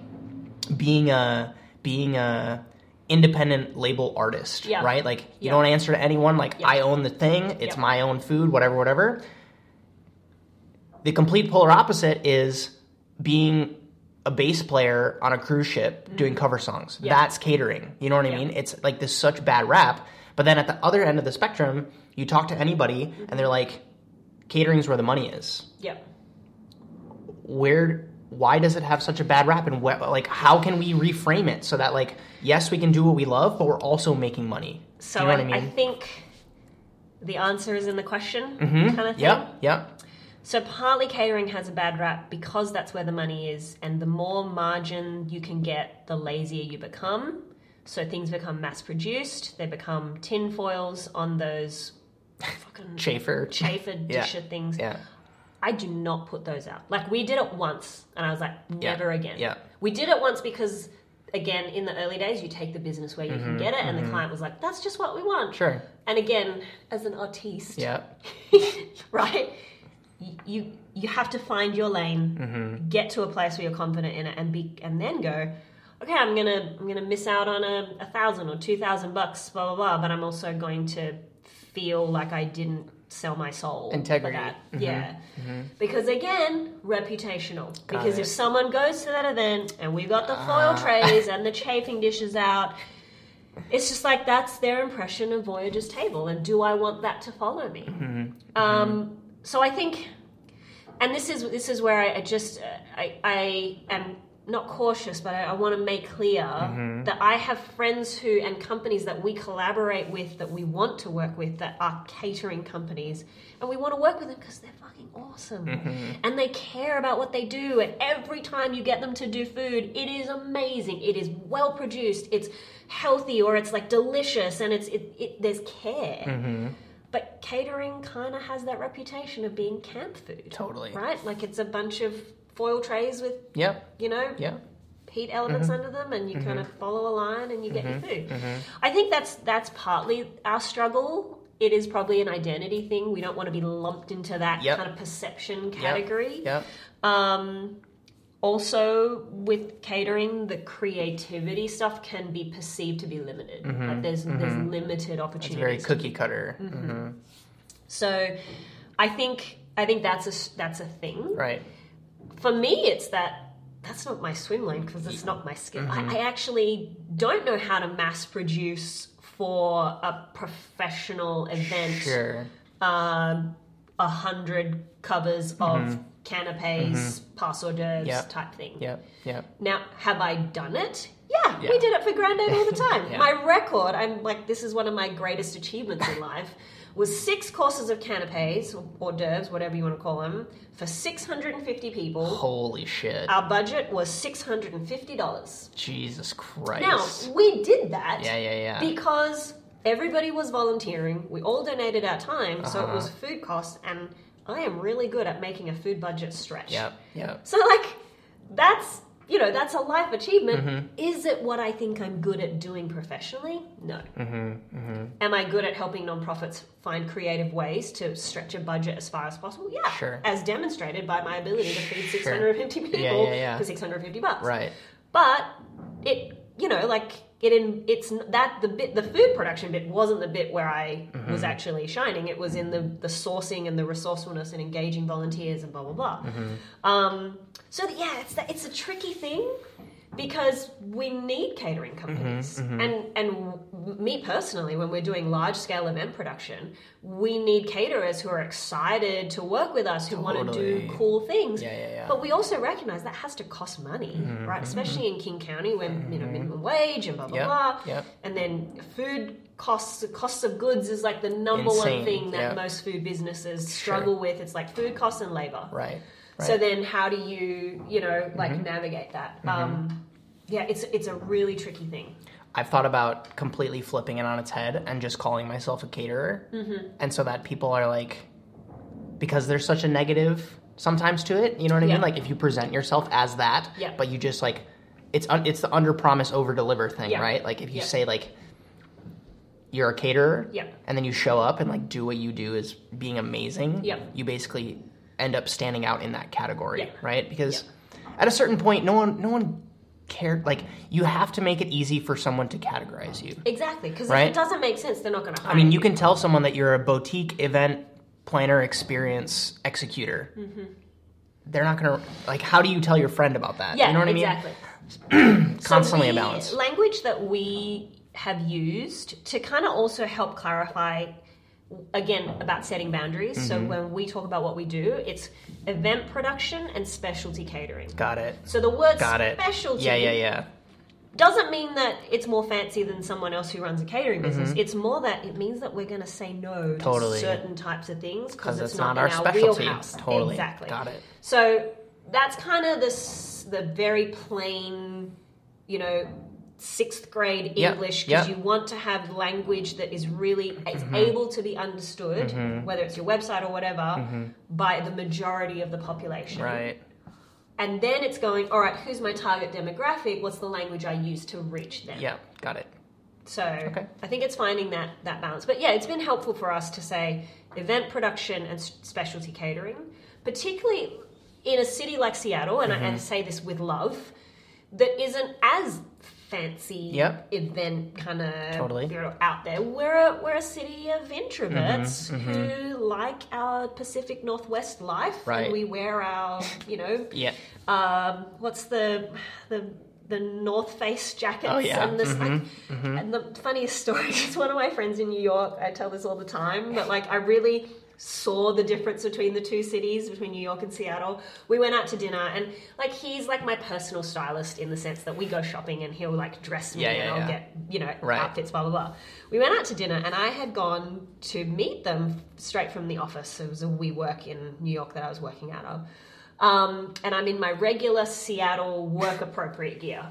being a being a independent label artist, Yeah. right? Like you Yeah. don't answer to anyone. Like Yeah. I own the thing. It's my own food. Whatever, whatever. The complete polar opposite is being a bass player on a cruise ship doing mm. cover songs. That's catering. You know what I mean? It's like this such bad rap. But then at the other end of the spectrum, you talk to anybody and they're like, catering's where the money is. Yep. Where why does it have such a bad rap and wh- like how can we reframe it so that like yes we can do what we love but we're also making money So you know I, what i mean I think the answer is in the question Mhm. kind of thing. yep yep So partly catering has a bad rap because that's where the money is, and the more margin you can get, the lazier you become. So things become mass produced. They become tin foils on those fucking Chafer. chafer Yeah. disher things. Yeah. I do not put those out. Like we did it once, and I was like, Yeah. never again. Yeah. We did it once because, again, in the early days, you take the business where you can get it, and the client was like, "That's just what we want." Mm-hmm. Sure. And again, as an artiste, Yeah. right? You you have to find your lane, Mm-hmm. get to a place where you're confident in it, and be and then go. Okay, I'm gonna I'm gonna miss out on a, a thousand or two thousand bucks, blah blah blah. But I'm also going to feel like I didn't sell my soul. for Integrity. that. Mhm. Yeah, because again, reputational. because it. if someone goes to that event and we've got the foil Ah. trays and the chafing dishes out, it's just like that's their impression of Voyager's table, and do I want that to follow me? Um, so I think, and this is this is where I, I just uh, I, I am not cautious, but I, I want to make clear mm-hmm. that I have friends who and companies that we collaborate with that we want to work with that are catering companies, and we want to work with them because they're fucking awesome mm-hmm. and they care about what they do. And every time you get them to do food, it is amazing. It is well produced. It's healthy or it's like delicious, and it's it, it there's care. Mm-hmm. But catering kind of has that reputation of being camp food. Totally. Right? Like it's a bunch of foil trays with, Yep. you know, Yeah. heat elements mm-hmm. under them and you mm-hmm. kind of follow a line and you get your mm-hmm. food. I think that's that's partly our struggle. It is probably an identity thing. We don't want to be lumped into that Yep. kind of perception category. Um, also, with catering, the creativity stuff can be perceived to be limited. Like there's there's limited It's opportunities. very cookie cutter. hmm so, I think I think that's a that's a thing. Right. For me, it's that that's not my swim lane because it's not my skill. I, mm-hmm. I actually don't know how to mass produce for a professional event. Sure. um, a hundred covers of mm-hmm. canapes, mm-hmm. pass hors d'oeuvres Yep. type thing. Yep. Yep. Now, have I done it? Yeah, Yeah. we did it for Grand Aid all the time. Yeah. My record, I'm like, this is one of my greatest achievements in life, was six courses of canapes, or hors d'oeuvres, whatever you want to call them, for 650 people. Holy shit. Our budget was $650. Jesus Christ. Now, we did that yeah, yeah, yeah. because everybody was volunteering. We all donated our time, so Uh-huh. it was food costs, and I am really good at making a food budget stretch. Yep. Yep. So, like, that's you know that's a life achievement. Mm-hmm. Is it what I think I'm good at doing professionally? No. Mm-hmm, Am I good at helping nonprofits find creative ways to stretch a budget as far as possible? Yeah. Sure. As demonstrated by my ability to feed Sure. 650 people Yeah, yeah, yeah. for 650 bucks Right. but it you know like it in it's that the bit the food production bit wasn't the bit where i Mm-hmm. was actually shining it was in the the sourcing and the resourcefulness and engaging volunteers and blah blah blah Mm-hmm. um so that, yeah it's that it's a tricky thing because we need catering Mm-hmm, companies and and me personally when we're doing large scale event production we need caterers who are excited to work with us who want to do cool things Yeah, yeah, yeah. but we also recognize that has to cost money, Mm-hmm, right? Especially in King County, when you know minimum wage and blah blah Yep, blah, yep. and then food costs, costs of goods is like the number Insane, one thing that yep. most food businesses struggle with. It's like food costs and labor. Right. Right. So then, how do you you know like Mm-hmm. navigate that? Um, yeah, it's it's a really tricky thing. I've thought about completely flipping it on its head and just calling myself a caterer. Mm-hmm. And so that people are like, because there's such a negative sometimes to it, you know what I Yeah. mean? Like if you present yourself as that, Yeah. but you just like, it's un- it's the under promise over deliver thing, Yeah. right? Like if you say like you're a caterer, Yeah. and then you show up and like do what you do is being amazing, Yeah. you basically end up standing out in that category, Yeah. right? Because at a certain point, no one no one cared. Like you have to make it easy for someone to categorize you. Exactly, because Right. if it doesn't make sense, they're not going to. I mean, you can tell someone that you're a boutique event planner experience executor. They're not gonna like. How do you tell your friend about that? Mm-hmm. Yeah, you know what exactly. I mean? Constantly so a we- balance. Language that we have used to kind of also help clarify again about setting boundaries. So Mm-hmm. when we talk about what we do, it's event production and specialty catering. Got it. So the word Got it. specialty Yeah, yeah, yeah. doesn't mean that it's more fancy than someone else who runs a catering business. It's more that it means that we're going to say no Mm-hmm. Totally. to certain types of things because it's, it's not, not our in our specialty. wheelhouse. Totally. Exactly. Got it. So that's kind of the the very plain, you know, sixth grade English because yep. Mm-hmm. you want to have language that is really is able to be understood, whether it's your website or whatever, by the majority of the population. Right. And then it's going, all right, who's my target demographic? What's the language I use to reach them? Yeah. Got it. So Okay. I think it's finding that that balance. But yeah, it's been helpful for us to say event production and specialty catering, particularly in a city like Seattle, and, I, Mm-hmm. and I say this with love, that isn't as fancy Yep. event kind of Totally. you know, out there. We're a, we're a city of introverts Mm-hmm, who like our Pacific Northwest life, Right. and we wear our you know Yeah. um, what's the the the North Face jackets Oh, yeah. and this like, and the funniest story is one of my friends in New York. I tell this all the time, but like I really saw the difference between the two cities, between New York and Seattle. We went out to dinner, and like he's like my personal stylist in the sense that we go shopping and he'll like dress me Yeah, and yeah, I'll yeah. get you know Right. outfits, blah blah blah. We went out to dinner, and I had gone to meet them straight from the office. It was a WeWork in New York that I was working out of. Um, and I'm in my regular Seattle work appropriate gear.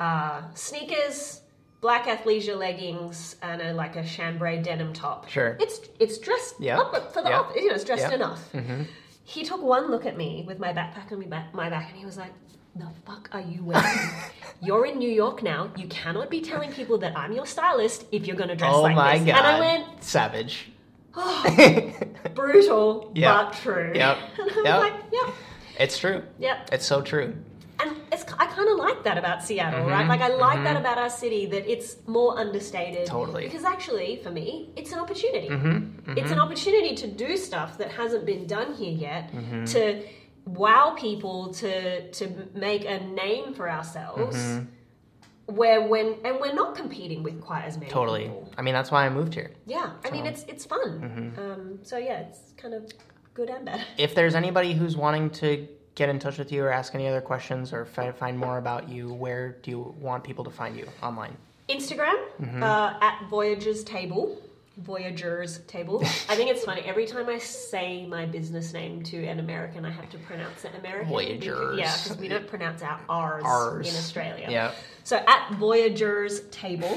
Uh, sneakers, black athleisure leggings, and a, like a chambray denim top. Sure. It's it's dressed Yeah. up for the office. You know, it's dressed Yeah. enough. Mm-hmm. He took one look at me with my backpack on my back, my back, and he was like, "The fuck are you wearing? you're in New York now. You cannot be telling people that I'm your stylist if you're going to dress Oh like my this." god. And I went, savage. Oh, brutal Yeah. but true. Yep. And I was Yep. like, yep, It's true. yep. It's so true. And it's, I kind of like that about Seattle, Mm-hmm. right? Like I like that about our city that it's more understated. Totally. Because actually, for me, it's an opportunity. Mm-hmm. It's an opportunity to do stuff that hasn't been done here yet. Mm-hmm. To wow people, to to make a name for ourselves. Where when and we're not competing with quite as many Mm-hmm. Totally. people. I mean, that's why I moved here. Yeah, I mean it's it's fun. Mm-hmm. Um, so yeah, it's kind of good and bad. If there's anybody who's wanting to get in touch with you or ask any other questions or fi- find more about you, where do you want people to find you online? Instagram Mm-hmm. uh, at Voyagers Table. Voyagers Table. I think it's funny. Every time I say my business name to an American, I have to pronounce it American. Voyagers. Yeah, because we don't pronounce our R's, R's. in Australia. Yeah. So at Voyagers Table,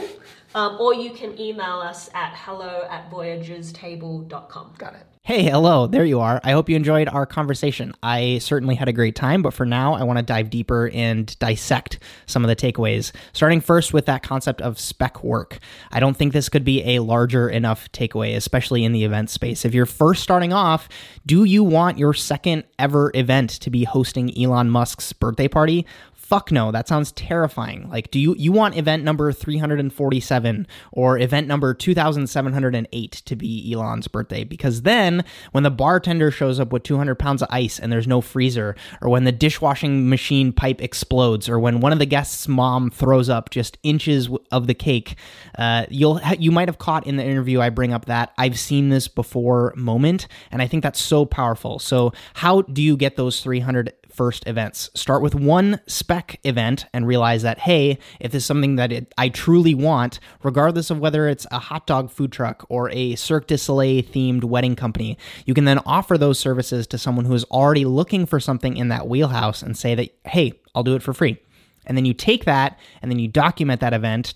um, or you can email us at hello at voyagerstable.com. Got it. Hey, hello, there you are. I hope you enjoyed our conversation. I certainly had a great time, but for now, I want to dive deeper and dissect some of the takeaways. Starting first with that concept of spec work. I don't think this could be a larger enough takeaway, especially in the event space. If you're first starting off, do you want your second ever event to be hosting Elon Musk's birthday party? Fuck no, that sounds terrifying. Like, do you you want event number 347 or event number 2708 to be Elon's birthday? Because then when the bartender shows up with 200 pounds of ice and there's no freezer, or when the dishwashing machine pipe explodes, or when one of the guests' mom throws up just inches of the cake, uh, you'll you might have caught in the interview I bring up that I've seen this before moment, and I think that's so powerful. So how do you get those 300 first events. Start with one spec event and realize that, hey, if this is something that it, I truly want, regardless of whether it's a hot dog food truck or a Cirque du Soleil themed wedding company, you can then offer those services to someone who is already looking for something in that wheelhouse and say that, hey, I'll do it for free. And then you take that and then you document that event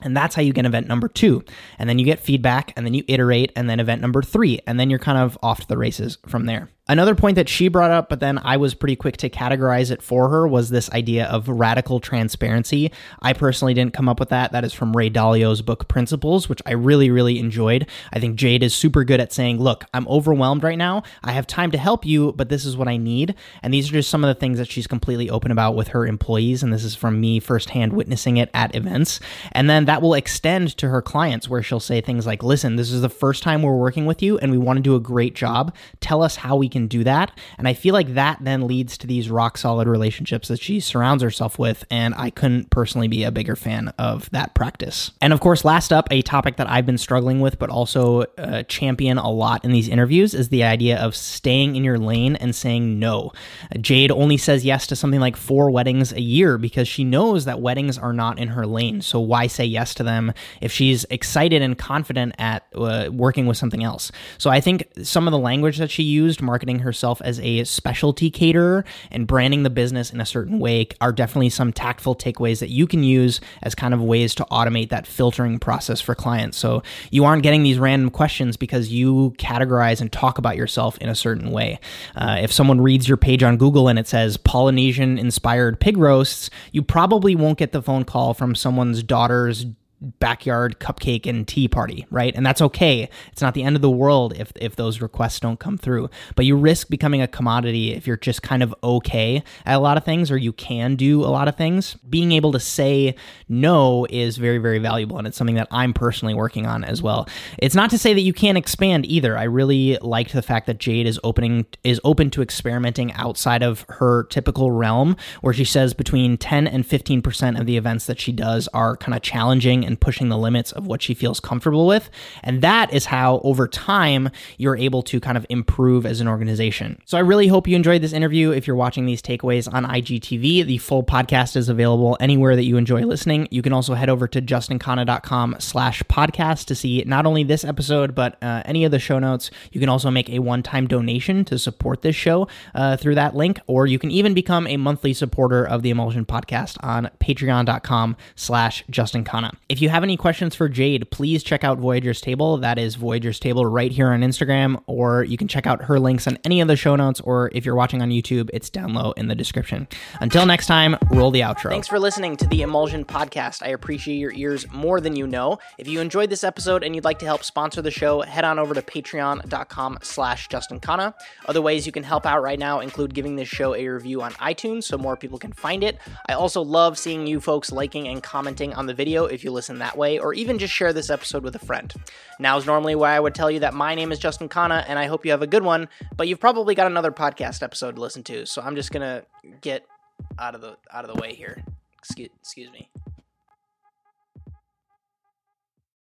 and that's how you get event number two. And then you get feedback, and then you iterate, and then event number three. And then you're kind of off to the races from there. Another point that she brought up, but then I was pretty quick to categorize it for her, was this idea of radical transparency. I personally didn't come up with that. That is from Ray Dalio's book Principles, which I really, really enjoyed. I think Jade is super good at saying, Look, I'm overwhelmed right now. I have time to help you, but this is what I need. And these are just some of the things that she's completely open about with her employees. And this is from me firsthand witnessing it at events. And then that will extend to her clients where she'll say things like, Listen, this is the first time we're working with you and we want to do a great job. Tell us how we can can do that. And I feel like that then leads to these rock solid relationships that she surrounds herself with. And I couldn't personally be a bigger fan of that practice. And of course, last up, a topic that I've been struggling with, but also uh, champion a lot in these interviews is the idea of staying in your lane and saying no. Jade only says yes to something like four weddings a year because she knows that weddings are not in her lane. So why say yes to them if she's excited and confident at uh, working with something else? So I think some of the language that she used, marketing herself as a specialty caterer and branding the business in a certain way, are definitely some tactful takeaways that you can use as kind of ways to automate that filtering process for clients. So you aren't getting these random questions because you categorize and talk about yourself in a certain way. Uh, if someone reads your page on Google and it says Polynesian inspired pig roasts, you probably won't get the phone call from someone's daughter's backyard cupcake and tea party, right? And that's okay. It's not the end of the world if if those requests don't come through. But you risk becoming a commodity if you're just kind of okay at a lot of things or you can do a lot of things. Being able to say no is very very valuable and it's something that I'm personally working on as well. It's not to say that you can't expand either. I really liked the fact that Jade is opening is open to experimenting outside of her typical realm where she says between 10 and 15% of the events that she does are kind of challenging and pushing the limits of what she feels comfortable with. And that is how, over time, you're able to kind of improve as an organization. So I really hope you enjoyed this interview. If you're watching these takeaways on IGTV, the full podcast is available anywhere that you enjoy listening. You can also head over to justinkhanna.com slash podcast to see not only this episode, but uh, any of the show notes. You can also make a one-time donation to support this show uh, through that link, or you can even become a monthly supporter of the Emulsion Podcast on patreon.com slash justinkana. If if you have any questions for Jade, please check out Voyager's Table. That is Voyager's Table right here on Instagram, or you can check out her links on any of the show notes, or if you're watching on YouTube, it's down low in the description. Until next time, roll the outro. Thanks for listening to the Emulsion Podcast. I appreciate your ears more than you know. If you enjoyed this episode and you'd like to help sponsor the show, head on over to patreon.com slash Justin Khanna. Other ways you can help out right now include giving this show a review on iTunes so more people can find it. I also love seeing you folks liking and commenting on the video if you listen listen that way, or even just share this episode with a friend. Now is normally where I would tell you that my name is Justin Khanna, and I hope you have a good one, but you've probably got another podcast episode to listen to, so I'm just gonna get out of the out of the way here. Excuse, excuse me.